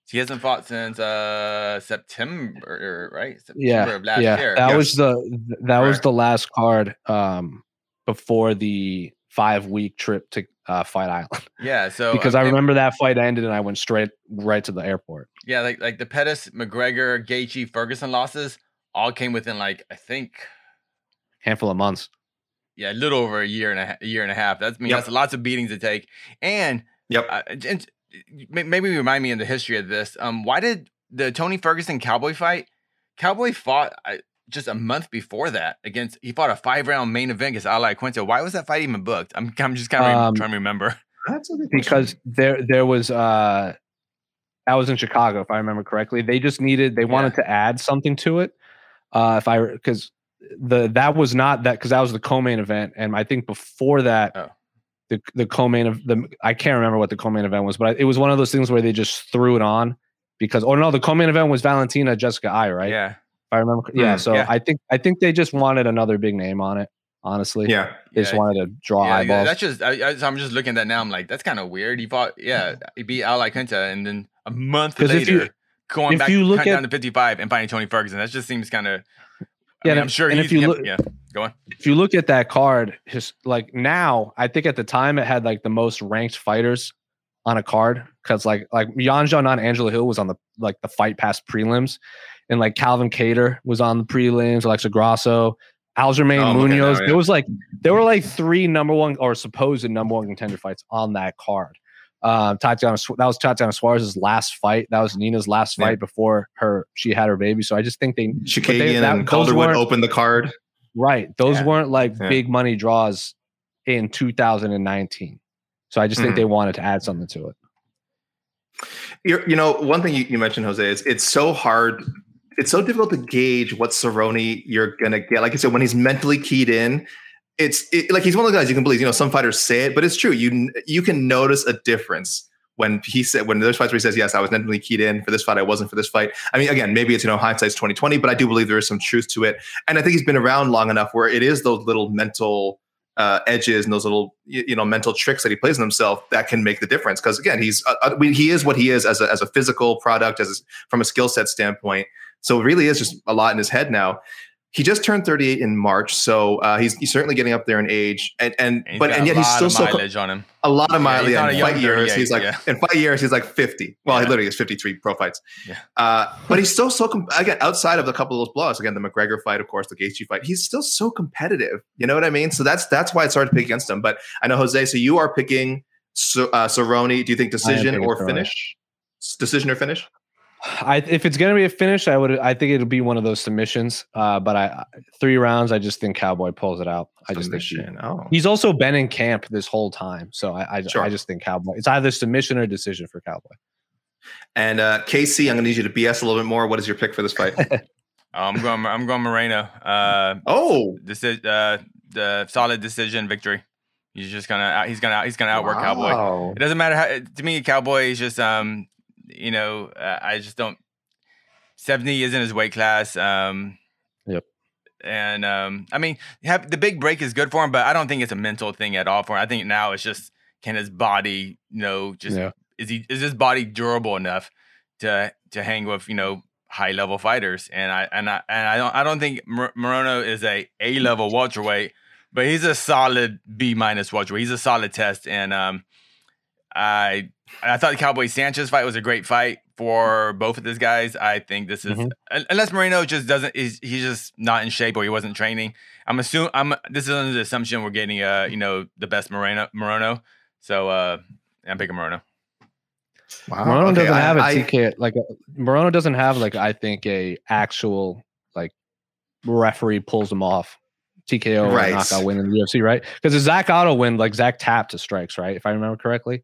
He hasn't fought since uh September, right? September yeah, yeah. Year. That yes. was the that right. was the last card um before the five week trip to uh, Fight Island. Yeah, so because I remember that fight ended and I went straight right to the airport. Yeah, like like the Pettis, McGregor, Gaethje, Ferguson losses all came within like I think handful of months. Yeah, a little over a year and a, a year and a half. That's I mean yep. that's lots of beatings to take. And yep, uh, and maybe remind me of the history of this. Um, why did the Tony Ferguson Cowboy fight? Cowboy fought just a month before that against he fought a five round main event against Ali Iaquinta. Why was that fight even booked? I'm I'm just kind of um, trying to remember. because there there was uh that was in Chicago if I remember correctly. They just needed they yeah. wanted to add something to it. Uh if I because the that was not that because that was the co-main event and I think before that oh. the the co-main of the I can't remember what the co-main event was but it was one of those things where they just threw it on because or no the co-main event was Valentina Jessica I right yeah I remember. Yeah, mm, so yeah. I think I think they just wanted another big name on it. Honestly, yeah, they just wanted to draw yeah, eyeballs. That's just I, am just looking at that now. I'm like, that's kind of weird. He fought, yeah, he beat Al Iaquinta, and then a month later, you, going back you look at, down to 55 and finding Tony Ferguson. That just seems kind of. Yeah, mean, I'm sure. And if you look, yeah, go on. If you look at that card, his like now, I think at the time it had like the most ranked fighters on a card because like like Yan Xiaonan Angela Hill was on the like the fight past prelims, and like Calvin Kattar was on the prelims, Alexa Grasso, Aljamain oh, Munhoz. Now, yeah. There was like there were like three number one or supposed number one contender fights on that card. Um, Tatiana, that was Tatiana Suarez's last fight. That was Nina's last fight yeah. before her she had her baby. So I just think they Chookagian and Calderwood opened the card. Right, those yeah. weren't like big money draws in 2019. So I just mm-hmm. think they wanted to add something to it. You're, you know, one thing you, you mentioned, Jose, is it's so hard it's so difficult to gauge what Cerrone you're gonna get. Like I said, when he's mentally keyed in, it's it, like he's one of the guys you can believe. You know, some fighters say it, but it's true. You you can notice a difference when he said when there's fights where he says, "Yes, I was mentally keyed in for this fight. I wasn't for this fight." I mean, again, maybe it's you know hindsight's twenty twenty, but I do believe there is some truth to it, and I think he's been around long enough where it is those little mental uh, edges and those little you know mental tricks that he plays in himself that can make the difference. Because again, he's uh, uh he is what he is as a as a physical product, as a, from a skill set standpoint. So it really is just a lot in his head now. He just turned 38 in March, so uh, he's, he's certainly getting up there in age, and and, and but and yet he's still so mileage on him. A lot of mileage. Yeah, in five years, he's like yeah. in five years he's like 50. Well, yeah. he literally has 53 pro fights. Yeah. Uh, but he's still so com- again outside of a couple of those blowouts. Again, the McGregor fight, of course, the Gaethje fight. He's still so competitive. You know what I mean? So that's that's why it's hard to pick against him. But I know Jose. So you are picking so, uh, Cerrone. Do you think decision or finish? Decision or finish? I if it's gonna be a finish, I would I think it'll be one of those submissions. Uh, but I three rounds, I just think Cowboy pulls it out. I just think he, oh. he's also been in camp this whole time, so I I, Sure. I just think Cowboy. It's either submission or decision for Cowboy. And uh, Casey, I'm going to need you to BS a little bit more. What is your pick for this fight? Oh, I'm going. I'm going Moreno. Uh, oh, this is uh, the solid decision victory. He's just gonna. out- He's gonna. He's gonna outwork Cowboy. It doesn't matter how. To me, Cowboy is just. Um, you know, uh, I just don't. Seventy is in his weight class. Um, Yep. And um, I mean, have the big break is good for him, but I don't think it's a mental thing at all for him. I think now it's just can his body, you know, just Yeah. is he is his body durable enough to to hang with you know high level fighters? And I and I and I don't I don't think Mor- Morono is a A level welterweight, but he's a solid B minus welterweight. He's a solid test, and um, I I thought the Cowboy Sanchez fight was a great fight for both of these guys. I think this is Mhm. unless Morono just doesn't is he's just not in shape or he wasn't training. I'm assuming I'm this is under the assumption we're getting uh you know the best Morono Morono. So uh I'm picking Morono. Wow. Morono Okay, doesn't I- have a I- TK like a, Morono doesn't have like I think a actual like referee pulls him off TKO or Right. knockout win in the UFC, right? Because the Zak Ottow win, like Zach tapped to strikes, right? If I remember correctly.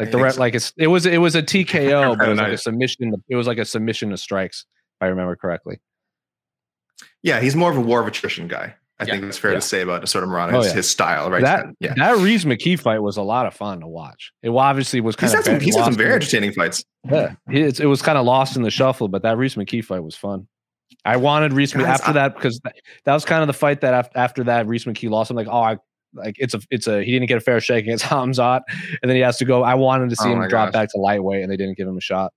Like the think re- so. like it's it was it was a TKO, but it was like a submission. It was like a submission to strikes, if I remember correctly. Yeah, he's more of a war of attrition guy. I Yeah. think that's fair Yeah. to say about a sort of Morono. Oh, his, yeah. his style, right? That yeah. that Rhys McKee fight was a lot of fun to watch. It obviously was kind He's of had some, he's had some very entertaining fights. Yeah, it's, it was kind of lost in the shuffle, but that Rhys McKee fight was fun. I wanted Rhys McKee Guys, after I- that because that, that was kind of the fight that after, after that Rhys McKee lost. I'm like, oh, I like it's a it's a he didn't get a fair shake against Khamzat, and then he has to go. I wanted to see Oh him drop gosh. back to lightweight, and they didn't give him a shot.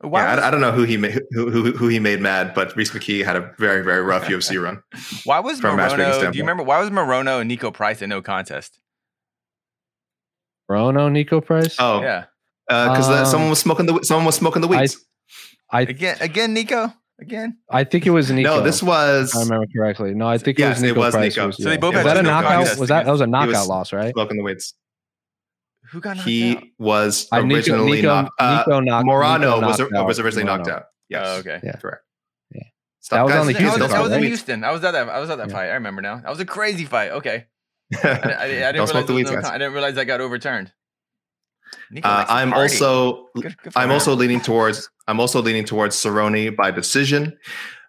Why yeah, I, I don't know who he made, who, who, who he made mad, but Rhys McKee had a very, very rough UFC run. why was from a Morono? Do you remember why was Morono and Niko Price in no contest? Rono, Niko Price. Oh, Yeah, because Um, someone was smoking the someone was smoking the I- weeds. I again, again, Niko, again. I think it was Niko. no, this was I remember correctly. No, I think it Yes, was it was Price. Niko. was- So they yeah. both was had that a no knockout? contest Was that that was a knockout was loss, right? smoking the weeds. Who got knocked He out? He was Uh, Niko- originally Niko- knocked. Uh, Niko knocked- Morono Niko was out was originally Morono. knocked out. Yes. Oh, okay. Yeah. Correct. Yeah. Stop, That was guys. on the That was, Houston that fight, was in? Houston. I was at that. I was at that Yeah. fight. I remember now. That was a crazy fight. Okay, I, I, I Don't didn't smoke realize the weeds, no guys. I didn't realize that got overturned. Niko Uh, I'm also Good- good I'm him. also leaning towards I'm also leaning towards Cerrone by decision.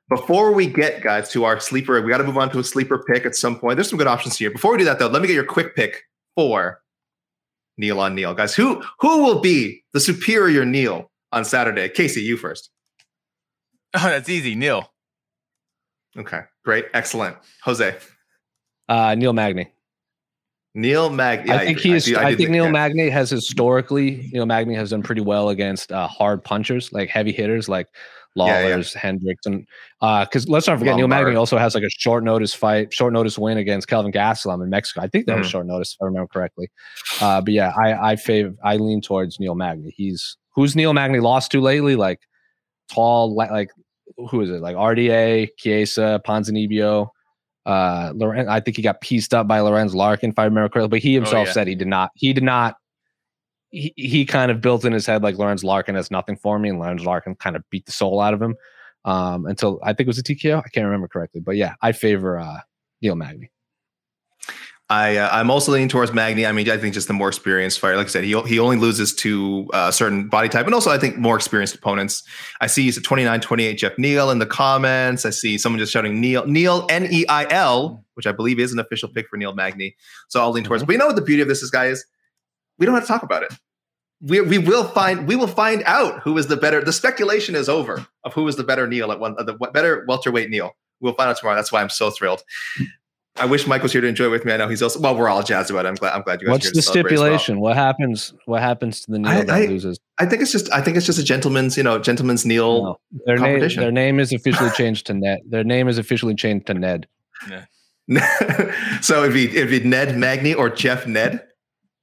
Before we get guys to our sleeper, we got to move on to a sleeper pick at some point. There's some good options here. Before we do that, though, let me get your quick pick for Neil on Neil, guys. Who who will be the superior Neil on Saturday? Casey, you first. Oh, that's easy. Neil. Okay, great, excellent. Jose, Uh, Neil Magny. Neil Mag. yeah, I think he's. I, do think Neil yeah. Magny has historically. Neil Magny has done pretty well against uh, hard punchers, like heavy hitters, like Yeah, yeah. Lawler's, Hendricks, and because let's not forget, Neil Lombard. Magny also has like a short notice fight, short notice win against Kelvin Gastelum in Mexico. I think that was Mhm. short notice, if I remember correctly. Uh, but yeah, I I favor. I lean towards Neil Magny. He's who's Neil Magny lost to lately? Like tall, li- like who is it? Like RDA, Chiesa, Ponzinibbio. Uh, Loren, I think he got pieced up by Lorenz Larkin, if I remember correctly. But he himself yeah. said he did not. He did not. He, he kind of built in his head like Lorenz Larkin has nothing for me, and Lorenz Larkin kind of beat the soul out of him um, until I think it was a TKO. I can't remember correctly, but yeah, I favor uh, Neil Magny. I uh, I'm also leaning towards Magny. I mean, I think just the more experienced fighter. Like I said, he he only loses to a certain body type, and also I think more experienced opponents. I see he's at 29, 28 Geoff Neal in the comments. I see someone just shouting Neil Neil N E I L, which I believe is an official pick for Neil Magny. So I'll lean towards. But you know what the beauty of this is, guys? We don't have to talk about it. We, we will find we will find out who is the better. The speculation is over of who is the better Neil at one uh, the better welterweight Neil. We'll find out tomorrow. That's why I'm so thrilled. I wish Mike was here to enjoy it with me. I know he's also well. We're all jazzed about it. I'm glad. I'm glad you guys. are What's here the to celebrate well. stipulation? What happens? What happens to the Neil I- that I- loses? I think it's just. I think it's just a gentleman's. You know, gentleman's Neil. No. Their name. Their name is officially changed to Ned. Their name is officially changed to Ned. so it'd be it'd be Ned Magny or Geoff Ned.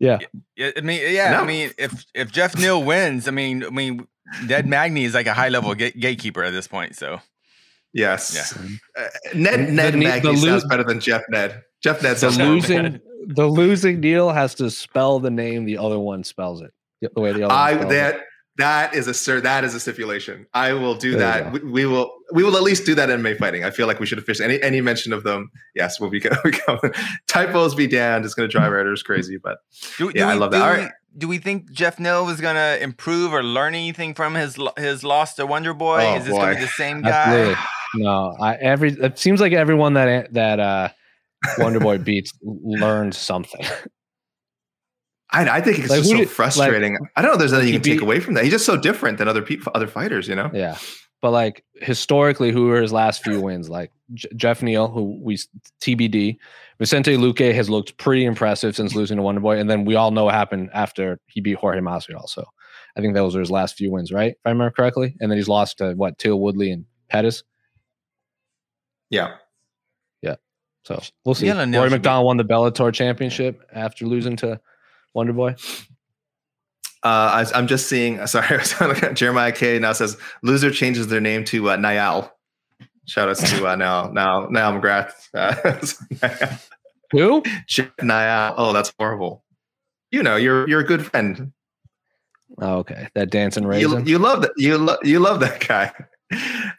Yeah, I mean, yeah, No. I mean, if if Geoff Neal wins, I mean, I mean, Ned Magny is like a high level gate- gatekeeper at this point. So Yes, uh, Ned The Ned ne- Magny the lo- sounds better than Geoff Ned. Geoff Ned The sounds better. losing, the losing Neil has to spell the name the other one spells it. The way the other one I spells it. that that is a sir. That is a stipulation. I will do There that. We, we will. We will at least do that in MMA Fighting. I feel like we should officially any any mention of them. Yes, we'll be we go. Typos be damned. It's going to drive our editors crazy. But do, Yeah, I love that. Do, All we- right. do we think Geoff Neal is going to improve or learn anything from his lo- his loss to Wonder Boy? Oh, is this going to be the same guy? Absolutely. No, I every it seems like everyone that that uh Wonder Boy beats learned something. I, I think it's Like, just so did- frustrating. I don't know. if There's anything you can take away from that. He's just so different than other people, other fighters. You know. Yeah. But like historically, who were his last few wins? Like J- Geoff Neal, who we TBD. Vicente Luque has looked pretty impressive since losing to Wonder Boy, and then we all know what happened after he beat Jorge Masvidal. So I think those are his last few wins, right? If I remember correctly. And then he's lost to what Till Woodley and Pettis. Yeah. Yeah. So we'll see. Neal and Neal Rory should be- McDonald won the Bellator championship after losing to Wonder Boy. Uh, I, I'm just seeing. Sorry, I was looking at Jeremiah K now says loser changes their name to uh, Niall. Shout outs to uh, now now now McGrath. Uh, Who? Geoff Niall. Oh, that's horrible. You know, you're you're a good friend. Oh, okay. That dancing You, raisin. you love that. You lo- you love that guy.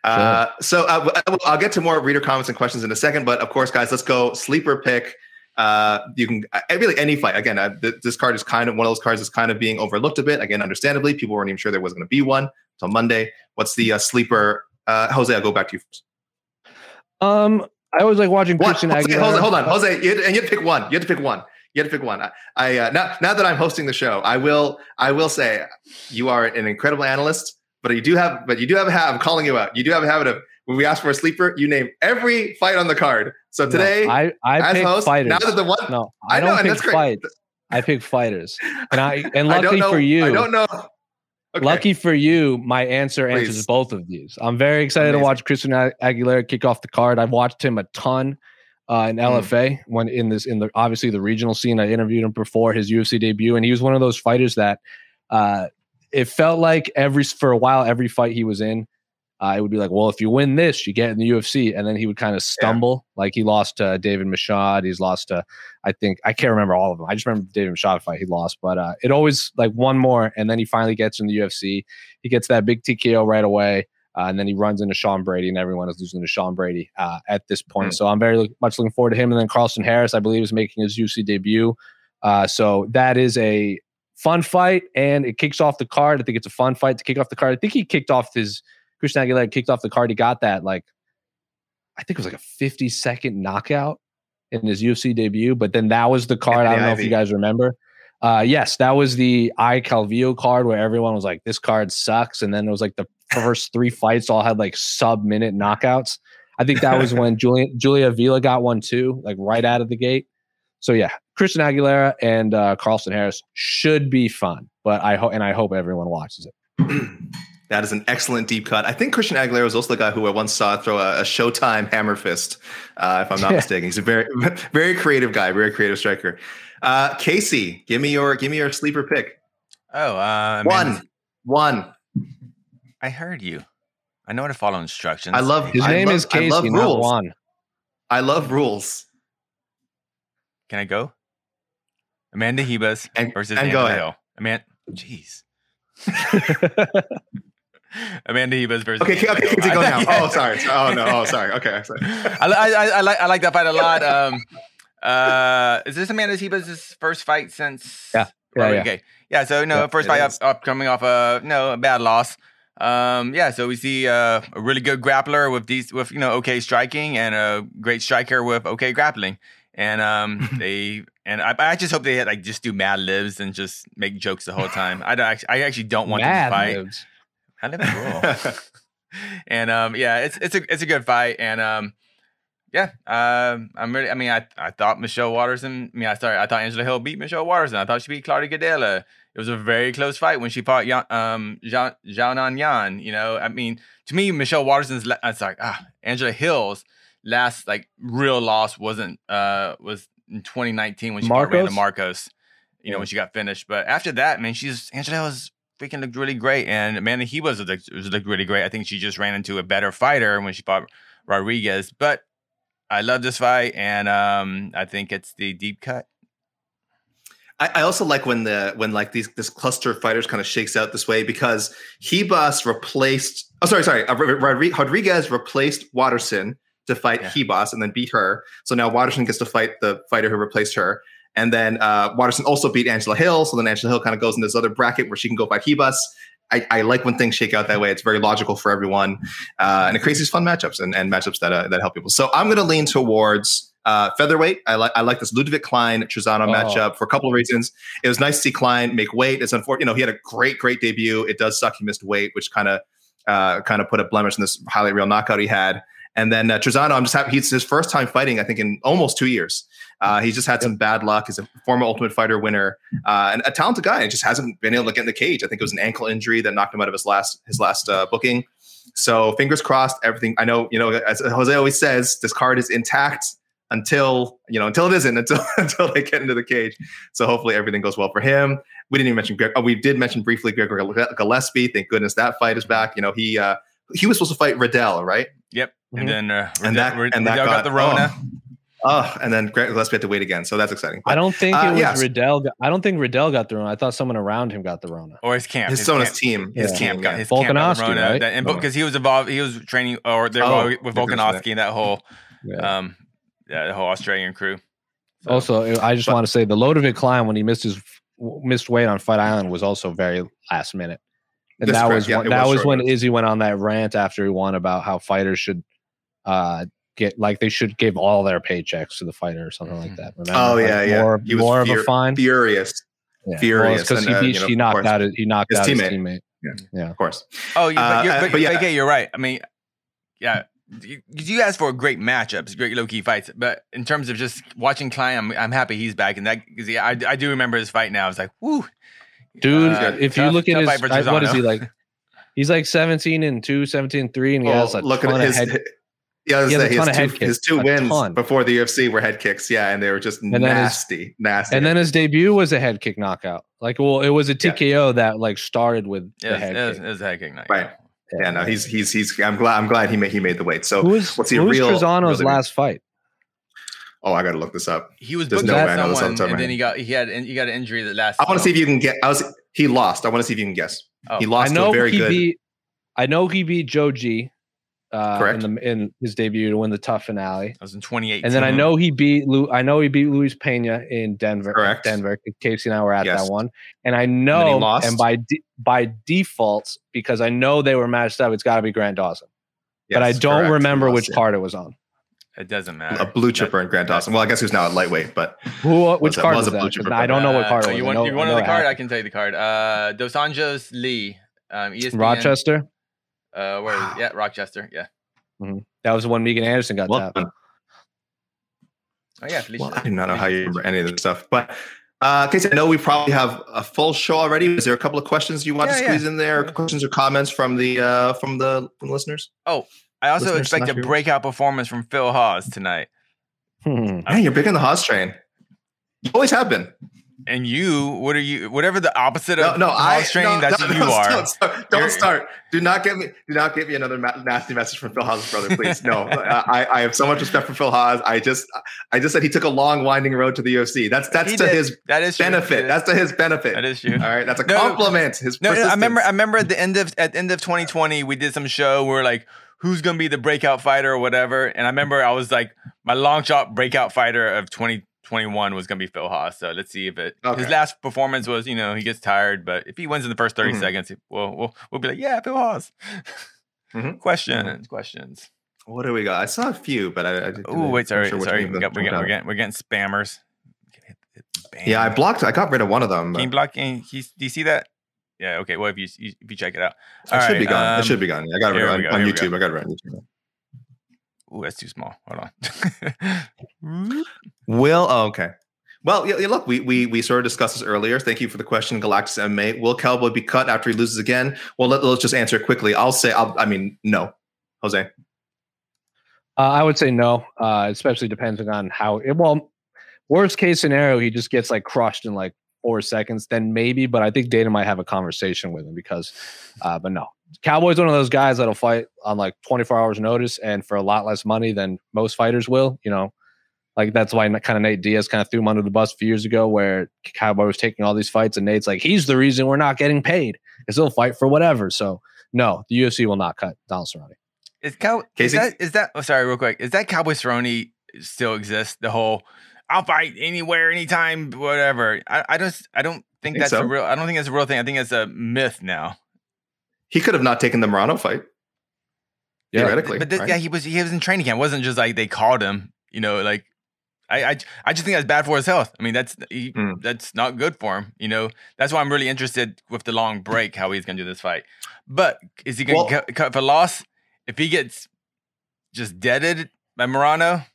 Uh, so uh, w- I'll get to more reader comments and questions in a second, but of course, guys, let's go sleeper pick. Uh, you can uh, really any fight. Again, uh, th- this card is kind of one of those cards that's kind of being overlooked a bit. Again, understandably, people weren't even sure there was going to be one until Monday. What's the uh, sleeper? Uh, Jose, I'll go back to you first. um, I always like watching What? Christian Jose. Jose, hold on, Jose, you had, and you had to pick one. You had to pick one. You had to pick one. I, I uh, now, now that I'm hosting the show, I will I will say you are an incredible analyst, but you do have but you do have a habit. I'm calling you out. You do have a habit of when we ask for a sleeper, you name every fight on the card. So No, today, I I as pick host, fighters. now that the one no, I I, know, don't pick that's great. fights. I pick fighters, and I and I lucky know for you, I don't know. Okay. lucky for you, my answer Please. answers both of these. I'm very excited Amazing. to watch Christian Aguilera kick off the card. I've watched him a ton uh, in Mm. LFA when in this in the obviously the regional scene. I interviewed him before his UFC debut, and he was one of those fighters that uh, it felt like every for a while every fight he was in. Uh, it would be like, well, if you win this, you get in the UFC, and then he would kind of stumble. Like he lost to David Machad. He's lost to, I think, I can't remember all of them. I just remember the David Machad fight he lost, but uh, it always like one more, and then he finally gets in the UFC. He gets that big TKO right away, uh, and then he runs into Sean Brady, and everyone is losing to Sean Brady uh, at this point. So I'm very much looking forward to him. And then Carlston Harris, I believe, is making his UFC debut. Uh, so that is a fun fight, and it kicks off the card. I think it's a fun fight to kick off the card. I think he kicked off his Christian Aguilera kicked off the card. He got that like I think it was like a 50 second knockout in his UFC debut, but then that was the card. I don't know if you guys remember. Uh, yes, that was the I Calvillo card where everyone was like, "This card sucks," and then it was like the first three fights all had like sub minute knockouts. I think that was when Julia Julia Avila got one too, like right out of the gate. So yeah, Christian Aguilera and uh, Carlston Harris should be fun, but I hope and I hope everyone watches it. That is an excellent deep cut. I think Christian Aguilera was also the guy who I once saw throw a, a Showtime hammer fist, uh, if I'm not Yeah. mistaken. He's a very, very creative guy, very creative striker. Uh, Casey, give me your give me your sleeper pick. Oh, uh, One, Amanda- one. I heard you. I know how to follow instructions. I love His I name love- is I love Casey, not rules. Juan. I love rules. Can I go? Amanda Ribas And- versus and go Hill. Amanda, jeez. Amanda Ribas versus. Okay, okay, okay, go now. yeah. Oh, sorry. Oh no. Oh, sorry. Okay. sorry. I, li- I, I, I like I like that fight a lot. Um, uh, is this Amanda Ribas' first fight since? Yeah. Yeah, yeah. Gay? Yeah. So no, Yeah, first fight up, up coming off a no a bad loss. Um, yeah. So we see uh, a really good grappler with these with you know okay striking and a great striker with okay grappling. And um, they and I, I just hope they like just do mad libs and just make jokes the whole time. I don't actually, I actually don't want them Mad to fight. libs. I live in rural. and um, yeah, it's it's a it's a good fight, and um, yeah, um, I'm really. I mean, I I thought Michelle Waterson. I mean, I sorry, I thought Angela Hill beat Michelle Waterson. I thought she beat Claudia Gadelha. It was a very close fight when she fought Yan, um Zhao Zhao Yan. You know, I mean, to me, Michelle Waterson's. la- It's like ah, Angela Hill's last like real loss wasn't uh was in 2019 when she fought Randa Markos? Markos. You know, Yeah. when she got finished, but after that, man, she's Angela was freaking looked really great. And Amanda Ribas looked, looked really great. I think she just ran into a better fighter when she fought Rodriguez. But I love this fight, and um, I think it's the deep cut. I, I also like when the when like these this cluster of fighters kind of shakes out this way because Ribas replaced. Oh, sorry, sorry. Uh, Rodriguez replaced Waterson to fight Yeah. Ribas and then beat her. So now Waterson gets to fight the fighter who replaced her. And then uh, Waterson also beat Angela Hill. So then Angela Hill kind of goes in this other bracket where she can go fight Ribas. I, I like when things shake out that way. It's very logical for everyone, uh, and it creates these fun matchups and, and matchups that uh, that help people. So I'm going to lean towards uh, featherweight. I like I like this Ludovit Klein Trizano Oh. matchup for a couple of reasons. It was nice to see Klein make weight. It's unfortunate, you know, he had a great great debut. It does suck he missed weight, which kind of uh, kind of put a blemish in this highlight reel knockout he had. And then uh, Trizano, I'm just happy he's his first time fighting. I think in almost two years. Uh, he's just had some bad luck. He's a former Ultimate Fighter winner uh, and a talented guy, and just hasn't been able to get in the cage. I think it was an ankle injury that knocked him out of his last his last uh, booking. So fingers crossed. Everything I know, you know, as Jose always says, this card is intact until you know until it isn't until until they get into the cage. So hopefully everything goes well for him. We didn't even mention. Greg, oh, we did mention briefly Gregor Gillespie. Thank goodness that fight is back. You know he uh, he was supposed to fight Riddell, right? Yep. Mhm. And then uh, Mm-hmm. And that- Riddell, and that Riddell got, got- the Rona. Oh, and then Greg Gillespie had to wait again. So that's exciting. I don't think Uh, it was yes. Riddell. I don't think Riddell got the Rona. I thought someone around him got the Rona. Or his camp. his son, his camp, team, his Yeah. team, camp got yeah. his camp got the Volkanovski, Rona. right? That- and Oh. because he was involved, he was training or they're Oh, with Volkanovski and that whole Yeah. um yeah, the whole Australian crew. So, Also, I just But- want to say the Ludovit Klein when he missed his missed weight on Fight Island was also very last minute, and That's that correct. was Yeah, when, that was was when. Izzy went on that rant after he won about how fighters should uh get like they should give all their paychecks to the fighter or something like that. Remember? Oh, Like, yeah, yeah. more, He was more of a fine. furious, Yeah. furious, because and, he uh, beat, you know, he knocked out his, he knocked His out his teammate. teammate. of course. Oh, you, Uh, but, you're, uh, but, but yeah. yeah. you're right. I mean, yeah, you, you asked for great matchups, great low key fights. But in terms of just watching Klein, I'm, I'm happy he's back. And that, because yeah, I, I do remember his fight now. I was like, whoo. Dude, Uh, if you look at his, I- what is he like? He's like 17 and 2, 17 and 3, and he Well, has a look ton at of his. head. yeah, I was he has a ton his of two, head kicks, his two wins ton. before the UFC were head kicks. Yeah, and they were just then his- nasty, nasty. And then his debut was a head kick knockout. Like, well, it was a TKO that like started with It the head it was, kick. it was a head kick night. Right. yeah, no, he's he's he's. I'm glad. I'm glad he made he made the weight. So Who was what's he who real- Trizano's really- last fight? Oh, I got to look this up. He was There's booked no with way I know this off someone, the top of and then head. he got he had he got an injury that lasted. I want to see if you can get. I was. He lost. I want to see if you can guess. Oh. He I lost to know a very he good. beat. I know he beat Joe G. Uh, Correct. In, the, in his debut to win the TUF finale, That was in 2018. and then I know he beat. Lu- I know he beat Luis Pena in Denver. Correct. Denver. Casey and I were at Yes. that one, and I then he know, lost. and by de- by default, because I know they were matched up, it's got to be Grant Dawson. but I don't correct. Remember lost, which yeah. card it was on. It doesn't matter. a blue chipper in Grant Dawson. Well, I guess who's now a lightweight, but Who? Which Was a- card was was a blue chipper, I don't know what Uh, card oh, it was. you want, know- you want know the it card? I can tell you the card. Uh, Dos Anjos Lee. Um, ESPN. Rochester. Uh, where is it? Yeah, Rochester. Yeah. That was the one Megan Anderson got well, tapped. Oh yeah, Felicia. well, I do not know how you remember any of this stuff, but. Uh, Casey, I know we probably have a full show already. Is there a couple of questions you want Yeah, to yeah. squeeze in there? Questions or comments from the uh, from the, from the listeners? I also listeners expect a breakout performance from Phil Hawes tonight. Hmm. Hey, you're big on the Hawes train. You always have been. And you, what are you? Whatever the opposite No, of no, I Hawes train, no, that's no, who no, you are. Don't start. Don't You're- start. Do not get me. Do not get me another ma- nasty message from Phil Hawes's brother, please. No, I, I have so much respect for Phil Hawes. I just, I just said he took a long, winding road to the UFC. That's that's He to did. his That is benefit. That is- That's to his benefit. that is true. All right, that's a No, no. compliment. His No, no, I remember. I remember at the end of at the end of 2020, we did some show where like who's gonna be the breakout fighter or whatever. And I remember I was like, my long shot breakout fighter of 2021 was gonna be Phil Hawes. So let's see if it. His last performance was, you know, he gets tired, but if he wins in the first 30 Mhm. seconds, we'll, we'll we'll be like, yeah, Phil Hawes. Mhm. Questions, questions. What do we got? I saw a few, but I. I Oh wait, sorry, sure sorry. we got, we're, getting, we're getting we're getting spammers. Yeah, I blocked. I got rid of one of them. Can you But block? Can you, do you see that? Yeah. Okay. Well, if you if you check it out, it should be gone. um, it should be gone. I got it here on, go, on YouTube. go. I got it on YouTube. Ooh, that's too small. Hold on. Will oh, okay. Well, yeah, yeah, look, we we we sort of discussed this earlier. Thank you for the question, Galactus MMA. Will Cowboy be cut after he loses again? Well, let, us just answer it quickly. I'll say, I'll, I mean, no, Jose. Uh, I would say no, uh, especially depending on how. It, well, worst case scenario, he just gets like crushed in like four seconds. Then maybe, but I think Dana might have a conversation with him because. Uh, but no, Cowboy's one of those guys that'll fight on like 24 hours notice and for a lot less money than most fighters will. You know, like that's why kind of Nate Diaz kind of threw him under the bus a few years ago, where Cowboy was taking all these fights, and Nate's like, he's the reason we're not getting paid because he'll fight for whatever. So no, the UFC will not cut Donald Cerrone. Is cow? Is that is that? Oh, sorry, real quick. Is that Cowboy Cerrone still exists? The whole I'll fight anywhere, anytime, whatever. I, I just I don't think, think that's so. a real. I don't think that's a real thing. I think it's a myth now. He could have not taken the Morono fight. Yeah. Theoretically, but th- right? yeah, he was he was in training camp. It wasn't just like they called him. You know, like I I, I just think that's bad for his health. I mean, that's he, Mm. that's not good for him. You know, that's why I'm really interested with the long break how he's gonna do this fight. But is he gonna Well- cut, cut for loss? If he gets just deaded by Morono,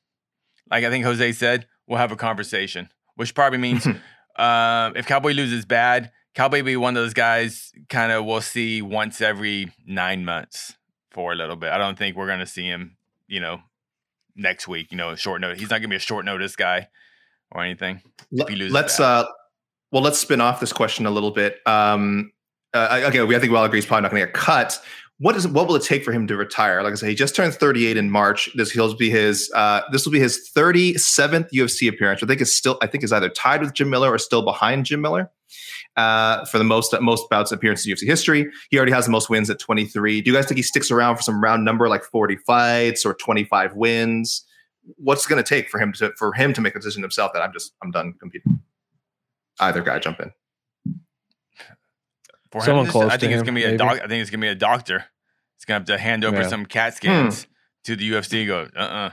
like I think Jose said, we'll have a conversation. Which probably means uh, if Cowboy loses bad, Cowboy will be one of those guys. Kind of we'll see once every nine months for a little bit. I don't think we're gonna see him. You know, next week. You know, short notice. He's not gonna be a short notice guy or anything. Let- he loses let's that. uh well let's spin off this question a little bit um uh, okay we i think we all agree he's probably not going to get cut what is what will it take for him to retire like i said he just turned 38 in march this will be his uh this will be his 37th ufc appearance i think is still i think is either tied with jim miller or still behind jim miller uh, for the most most bouts appearances in UFC history, he already has the most wins at 23. Do you guys think he sticks around for some round number like 40 fights or 25 wins? What's going to take for him to for him to make a decision himself that I'm just I'm done competing? Either guy jump in. For Someone him, close I think it's him, gonna be a doc. I think it's gonna be a doctor. He's gonna have to hand over Yeah. some CAT scans to the UFC. Go, uh, uh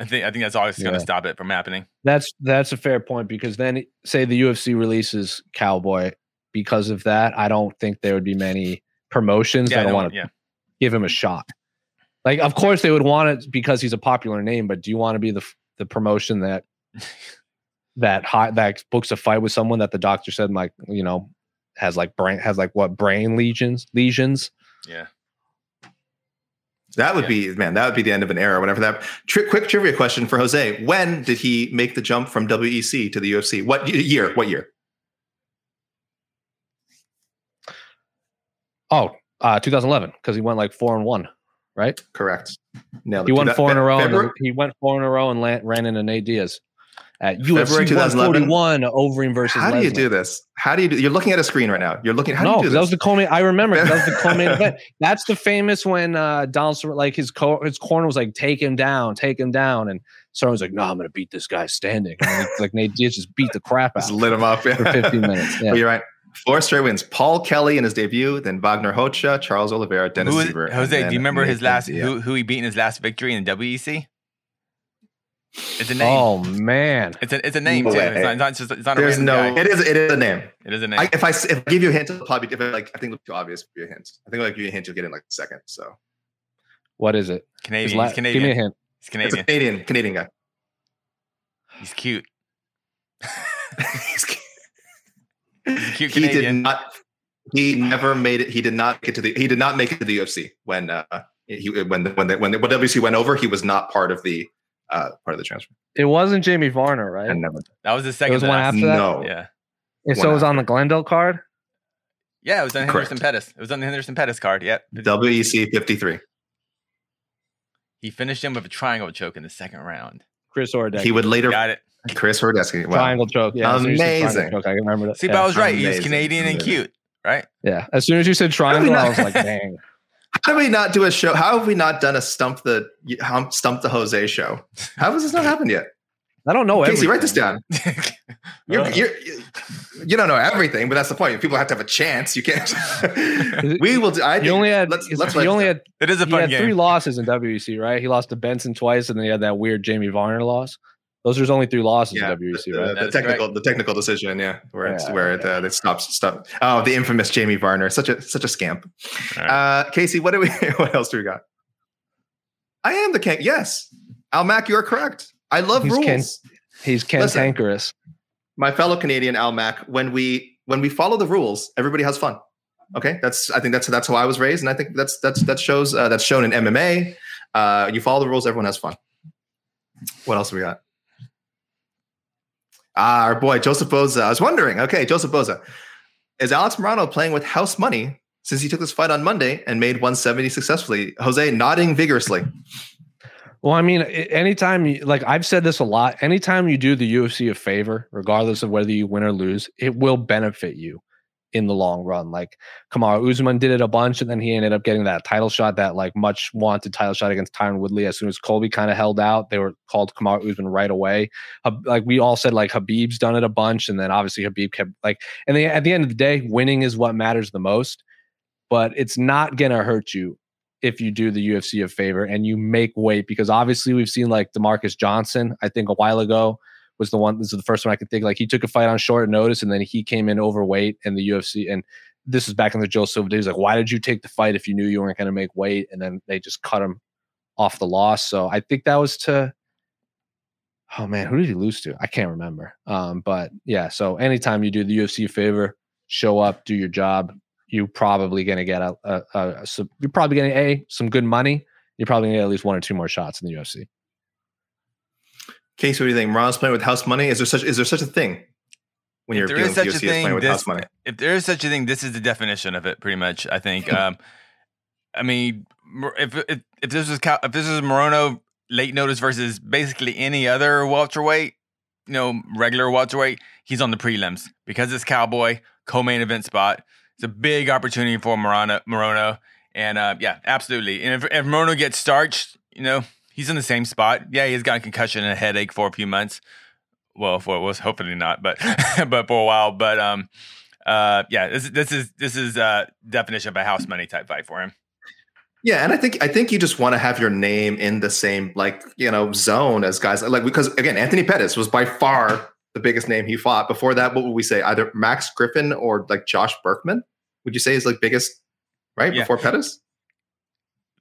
I think I think that's always gonna Yeah. stop it from happening. That's that's a fair point because then say the UFC releases Cowboy because of that, I don't think there would be many promotions Yeah, that want to give him a shot. Like, of course, they would want it because he's a popular name, but do you want to be the the promotion that that that books a fight with someone that the doctor said like you know has like brain has like what brain lesions lesions? Yeah. That would Yeah. be man. That would be the end of an era. Whenever that. Tri- quick trivia question for Jose: When did he make the jump from WEC to the UFC? What year? What year? Oh, uh, 2011 because he went like four and one, right? Correct. Nailed He it. won That- four in a row. And he went four in a row and lan- ran into Nate Diaz at February UFC 2011. 141 Overeem versus. How do you Lesnar. do this? How do you do? You're looking at a screen right now. You're looking. How no, do you 'cause do that was the co-main. I remember that was the co-main event. That's the famous when uh, Donald, like his co- his corner was like, take him down, take him down, and Cerrone was like, no, I'm gonna beat this guy standing. And like, like Nate Diaz just beat the crap out Just of him lit him up for 15 minutes. Yeah. But you're right. Four straight wins. Paul Kelly in his debut, then Wagner Rocha, Charles Oliveira, Dennis Who is, Siver, Jose, do you remember his last Diaz. who who he beat in his last victory in the WEC? It's a name. Oh man, It's a it's a name No too. It's not, it's not just it's not a There's random no. guy. It is. It is a name. It is a name. I, if I s- if I give you a hint, it'll probably if it, like I think it'll be too obvious. Give you a hint. I think like give you a hint, you'll get it in like a second. So what is it? His Canadian. la- He's Canadian. Give me a hint. He's it's a Canadian. Canadian Canadian guy. He's cute. He's He's a cute he did not. He never made it. He did not get to the. He did not make it to the UFC when uh he when the, when the, when the, when WC went over. He was not part of the uh part of the transfer. It wasn't Jamie Varner, right? And never. That was the It second. was one after that. No. Yeah. And so it was on the Glendale card. Yeah, it was on Correct. Henderson Pettis. It was on the Henderson Pettis card. Yep. WEC fifty three. He finished him with a triangle choke in the second round. Chris Ordek. He would later. Got it. Chris Horodecki. Wow. triangle choke. Yeah, as soon as you said triangle Amazing. choke, I can remember that. See, yeah. but I was right. He's Amazing. Canadian and cute, right? yeah. As soon as you said How did we triangle, I was like, dang. How do we not do a show? How have we not done a stump the stump the Jose show? How has this not happened yet? I don't know. Casey, everything. write this down. You're, Uh. you're, you you don't know everything, but that's the point. People have to have a chance. You can't. we will. Do, I He only had. Let's, he let's only had. it is a He fun had three losses in WEC, right? He lost to Benson twice, and then he had that weird Jamie Varner loss. Those are only three losses yeah, in WEC, the, right? the, That is technical the technical decision, yeah, where it's Yeah, where it, uh, it stops stop. Oh, the infamous Jamie Varner, such a such a scamp. All right. Uh, Casey, what do we? What else do we got? I am the king. Yes, Al Mac, you are correct. I love He's rules. Ken- He's Listen. cantankerous. my fellow Canadian Al Mac, when we when we follow the rules, everybody has fun. Okay, that's I think that's that's how I was raised, and I think that's that's that shows uh, that's shown in MMA. Uh, you follow the rules, everyone has fun. What else do we got? Ah, our boy Joseph Boza. I was wondering. Okay, Joseph Boza, is Alex Morono playing with house money since he took this fight on Monday and made 170 successfully? Jose nodding vigorously. Well, I mean, anytime you like I've said this a lot, anytime you do the UFC a favor, regardless of whether you win or lose, it will benefit you in the long run. Like Kamaru Usman did it a bunch, and then he ended up getting that title shot, that like much wanted title shot against Tyron Woodley. As soon as Colby kind of held out, they were called Kamaru Usman right away. Like we all said, like Khabib's done it a bunch, and then obviously Khabib kept like. And then at the end of the day, winning is what matters the most. But it's not gonna hurt you if you do the UFC a favor and you make weight because obviously we've seen like Demarcus Johnson, I think a while ago was the one this is the first one I could think like he took a fight on short notice and then he came in overweight in the UFC and this is back in the Joe Silva days like why did you take the fight if you knew you weren't going to make weight and then they just cut him off the loss so I think that was to oh man who did he lose to I can't remember um but yeah so anytime you do the UFC a favor show up do your job you're probably going to get a, a, a, a you're probably getting a some good money. You're probably going to get at least one or two more shots in the UFC. Casey, what do you think? Morono's playing with house money. Is there such is there such a thing when you're If there dealing with such a UFC playing with this, house money? if there is such a thing, this is the definition of it, pretty much. I think. um, I mean, if if if this was if this was Morono late notice versus basically any other welterweight, you know, regular welterweight, he's on the prelims because it's Cowboy co-main event spot. It's a big opportunity for Morono, Morono, and uh, yeah, absolutely. And if if Morono gets starched, you know, he's in the same spot. Yeah, he's got a concussion and a headache for a few months. Well, for was hopefully not, but but for a while. But um, uh, yeah, this this is this is uh definition of a house money type fight for him. Yeah, and I think I think you just want to have your name in the same like you know zone as guys like because again Anthony Pettis was by far the biggest name he fought. Before that, what would we say? Either Max Griffin or like Josh Burkman? Would you say is like biggest right Yeah. before Pettis?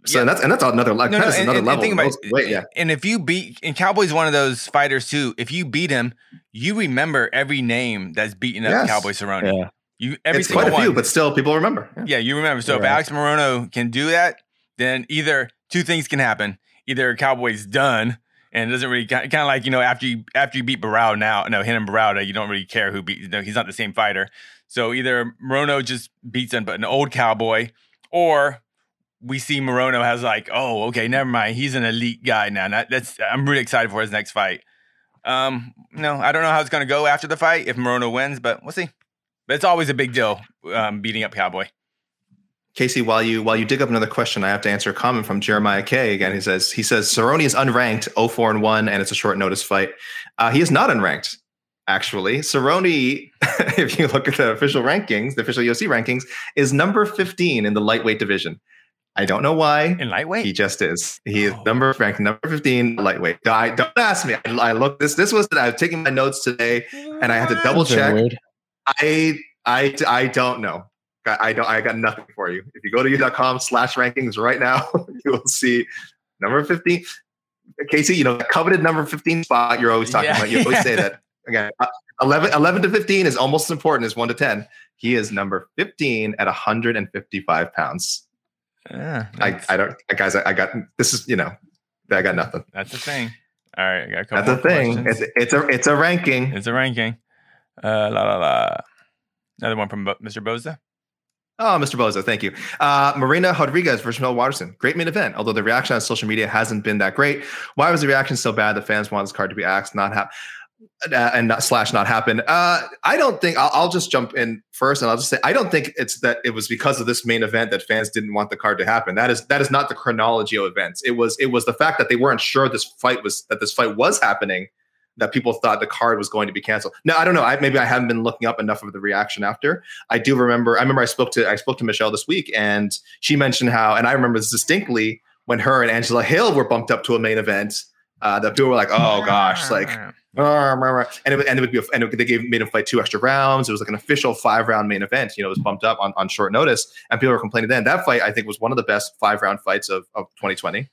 So Yeah. that's and that's another like No, no, and, another and- and level. think about Those- yeah, And if you beat, and Cowboy's one of those fighters too. If you beat him, you remember every name that's beaten up Yes. Cowboy Cerrone. Yeah. You every it's quite a one. few, but still people remember. Yeah. yeah, you remember. So if Right. Alex Morono can do that, then either two things can happen. Either Cowboy's done and doesn't really kind of like you know after you after you beat Barao now, no him and Barao, you don't really care who beat. No, he's not the same fighter. So either Morono just beats an, but an old Cowboy, or we see Morono has like, oh, okay, never mind. He's an elite guy now. That, that's I'm really excited for his next fight. Um, no, I don't know how it's gonna go after the fight if Morono wins, but we'll see. But it's always a big deal um, beating up Cowboy. Casey, while you while you dig up another question, I have to answer a comment from Jeremiah K. Again, he says he says Cerrone is unranked, 0-4 and one, and it's a short notice fight. Uh, he is not unranked. Actually, Cerrone, if you look at the official rankings, the official UFC rankings, is number 15 in the lightweight division. I don't know why. In lightweight? He just is. He is Oh. number ranked number 15 lightweight. I, don't ask me. I, I looked this. This was I was taking my notes today, and I had to double check. I I I don't know. I I don't. I got nothing for you. If you go to you.com slash rankings right now, you will see number 15. Casey, you know, coveted number 15 spot you're always talking Yeah. about. You always say that. Again, uh, 11, 11 to 15 is almost as important as 1 to 10. He is number 15 at 155 pounds. Yeah, I, I don't, guys, I, I got, this is, you know, I got nothing. that's the thing. All right, I got a couple That's the thing. It's, it's a, it's a ranking. It's a ranking. Uh, la la la. Another one from Bo- Mr. Boza. Oh, Mr. Boza, thank you. Uh, Marina Rodriguez versus Mel Waterson. Great main event, although the reaction on social media hasn't been that great. Why was the reaction so bad? The fans want this card to be axed, not uh, and not, slash not happen. Uh, I don't think I'll, I'll just jump in first, and I'll just say I don't think it's that it was because of this main event that fans didn't want the card to happen. That is that is not the chronology of events. It was it was the fact that they weren't sure this fight was that this fight was happening that people thought the card was going to be canceled. Now I don't know. I, maybe I haven't been looking up enough of the reaction after. I do remember. I remember I spoke to I spoke to Michelle this week, and she mentioned how, and I remember this distinctly when her and Angela Hill were bumped up to a main event. Uh, that people were like, "Oh gosh!" Like. And it, and it would be, and it, they gave made him fight two extra rounds. It was like an official five round main event. You know, it was bumped up on, on short notice, and people were complaining. Then that fight, I think, was one of the best five round fights of of 2020. Uh,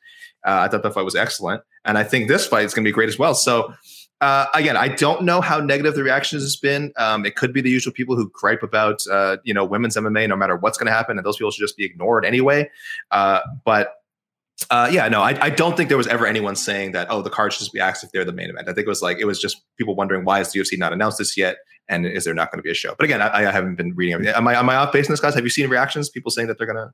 I thought that fight was excellent, and I think this fight is going to be great as well. So uh, again, I don't know how negative the reactions has been. Um, it could be the usual people who gripe about uh, you know women's MMA, no matter what's going to happen, and those people should just be ignored anyway. Uh, but uh, yeah, no, I, I don't think there was ever anyone saying that oh the card should just be axed if they're the main event. I think it was like it was just people wondering why is the UFC not announced this yet, and is there not going to be a show? But again, I, I haven't been reading. Everything. Am I am I off base in this, guys? Have you seen reactions? People saying that they're going to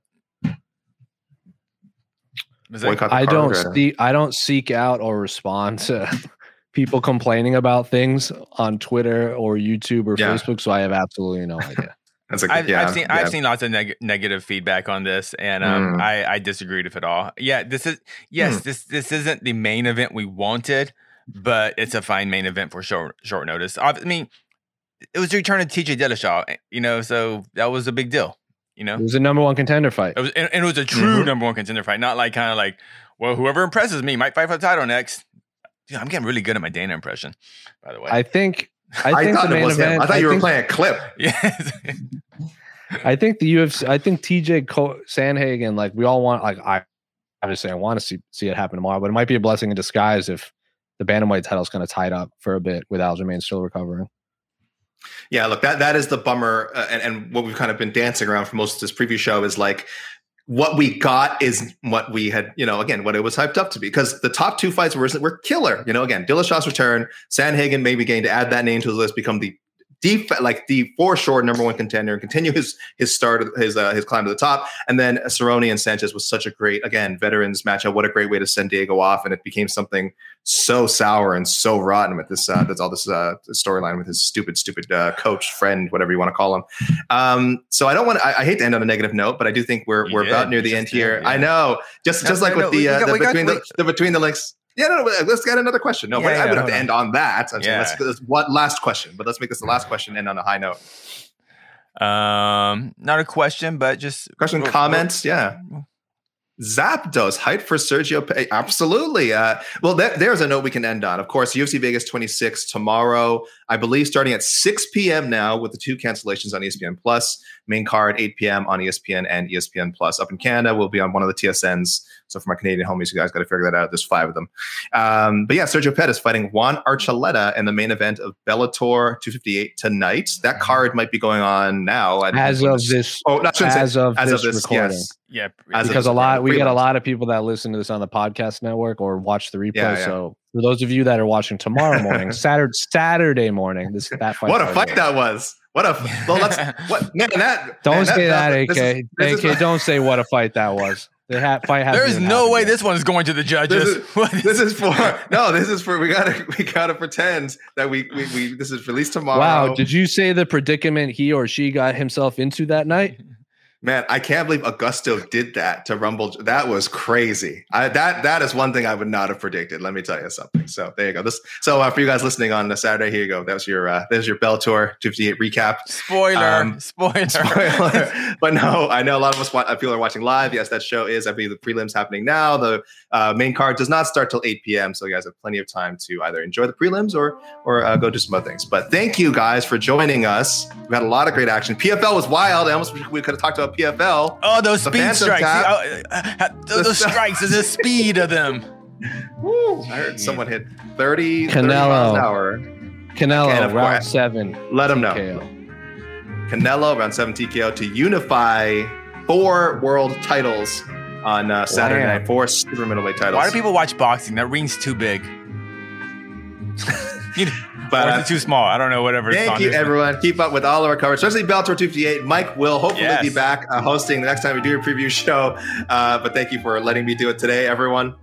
boycott. I don't see I don't seek out or respond to people complaining about things on Twitter or YouTube or Yeah. Facebook, so I have absolutely no idea. That's like, I've, yeah, I've seen yeah. I've seen lots of neg- negative feedback on this, and um, Mm. I I disagreed with it at all. Yeah, this is yes, Hmm. this this isn't the main event we wanted, but it's a fine main event for short short notice. I mean, it was the return of TJ Dillashaw, eh, you know, so that was a big deal, you know. It was a number one contender fight. It was and, and it was a true Mhm. number one contender fight, not like kind of like well, whoever impresses me might fight for the title next. Dude, I'm getting really good at my Dana impression, by the way. I think I I think thought the it was him. event. I thought you were playing a clip. yes. I think the UFC. I think TJ Co- Sandhagen. Like we all want. Like I obviously I want to see see it happen tomorrow, but it might be a blessing in disguise if the bantamweight title's kind of tied up for a bit with Aljamain still recovering. Yeah, look, that that is the bummer, uh, and, and what we've kind of been dancing around for most of this preview show is like what we got is what we had, you know, again, what it was hyped up to be. Because the top two fights were were killer. You know, again, Dillashaw's return, Sandhagen maybe getting to add that name to his list, become the deep, like the for sure number one contender, and continue his his start, his uh, his climb to the top. And then Cerrone and Sanchez was such a great, again, veterans matchup. What a great way to send Diego off, and it became something so sour and so rotten with this. Uh, that's all this uh, storyline with his stupid, stupid uh, coach, friend, whatever you want to call him. Um, so I don't want. I, I hate to end on a negative note, but I do think we're You we're did. about near the end did, here. yeah. I know, just No, just like no, with no, the, uh, got- the we got- between the, the between the links. Yeah, no, no. Let's get another question. No, Yeah, but yeah, I would have hold to end on that. I'm saying, Yeah. let's, let's what last question, but let's make this the last question and on a high note. Um, not a question, but just Question, well, comments, yeah. Zapdos hype for Sergio. Pe- Absolutely. Uh, well, there, there's a note we can end on. Of course, UFC Vegas 26 tomorrow. I believe starting at 6 p.m. now with the two cancellations on ESPN Plus. Main card 8 p.m. on ESPN and ESPN Plus. Up in Canada, we'll be on one of the TSNs. So for my Canadian homies, you guys got to figure that out. There's five of them. Um, but yeah, Sergio Pettis fighting Juan Archuleta in the main event of Bellator 258 tonight. That card might be going on now. I- As of this, Oh, not shouldn't say- as of as this, of this, recording. yes. yeah, As because a lot we get a lot of people that listen to this on the podcast network or watch the replay. Yeah, yeah. So for those of you that are watching tomorrow morning, Saturday Saturday morning, this that fight. what a started. fight that was. What a well, let's what man that Don't man, say that, AK. this is- this is- AK, don't say what a fight that was. The ha- fight hasn't there is no way yet. this one is going to the judges. This is, this is for no. This is for we gotta we gotta pretend that we we, we this is released tomorrow. Wow, did you say the predicament he or she got himself into that night? Man, I can't believe Augusto did that to Rumble. That was crazy. I, that that is one thing I would not have predicted. Let me tell you something. So there you go. This so uh, for you guys listening on the Saturday, here you go. That was your uh, there's your Bellator 58 recap. Spoiler, Um, spoiler. Spoiler. but no, I know a lot of us wa- uh, people are watching live. Yes, that show is. I believe the prelims happening now. The uh, main card does not start till 8 p.m. So you guys have plenty of time to either enjoy the prelims or or uh, go do some other things. But thank you guys for joining us. We had a lot of great action. PFL was wild. I almost we could have talked about PFL. Oh, those speed strikes! Tap. Oh, uh, uh, those The- strikes, the speed of them. Woo, I heard someone hit 30, 30 Canelo. miles an hour. Canelo, And of round course- seven. Let 'em know. TKO. Canelo around 7 TKO to unify four world titles on uh, Saturday Wow. night. Four super middleweight titles. Why do people watch boxing? That ring's too big. you know, But, or is it too small? I don't know. Whatever. Thank you, Saunders- everyone. Keep up with all of our coverage, especially Bellator 258. Mike will hopefully Yes. be back uh, hosting the next time we do a preview show. Uh, but thank you for letting me do it today, everyone.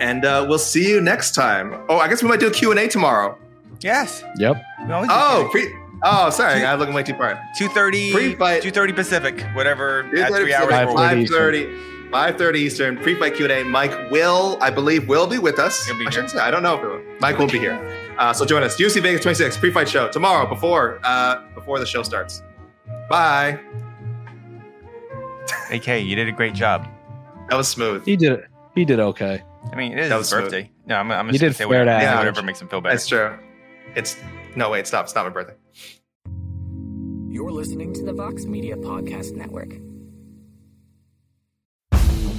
And uh, we'll see you next time. Oh, I guess we might do a Q&A tomorrow. Yes. Yep. We always do Oh, pre- oh, sorry. I'm looking way too far. 230, Pre-fight. 230 Pacific, whatever. At 2:30 three hours. Five before. thirty. 5:30 5:30 Eastern pre-fight Q&A. Mike will, I believe, will be with us. He'll be I shouldn't here. say. I don't know if it will. Mike will be here. Uh, so join us. UFC Vegas 26 pre-fight show tomorrow before uh, before the show starts. Bye. AK, you did a great job. That was smooth. He did it. He did okay. I mean, it is That his was smooth. birthday. No, I'm, I'm You just did gonna say fair whatever, to say average. whatever makes him feel better. That's true. It's no wait. Stop. It's not my birthday. You're listening to the Vox Media Podcast Network.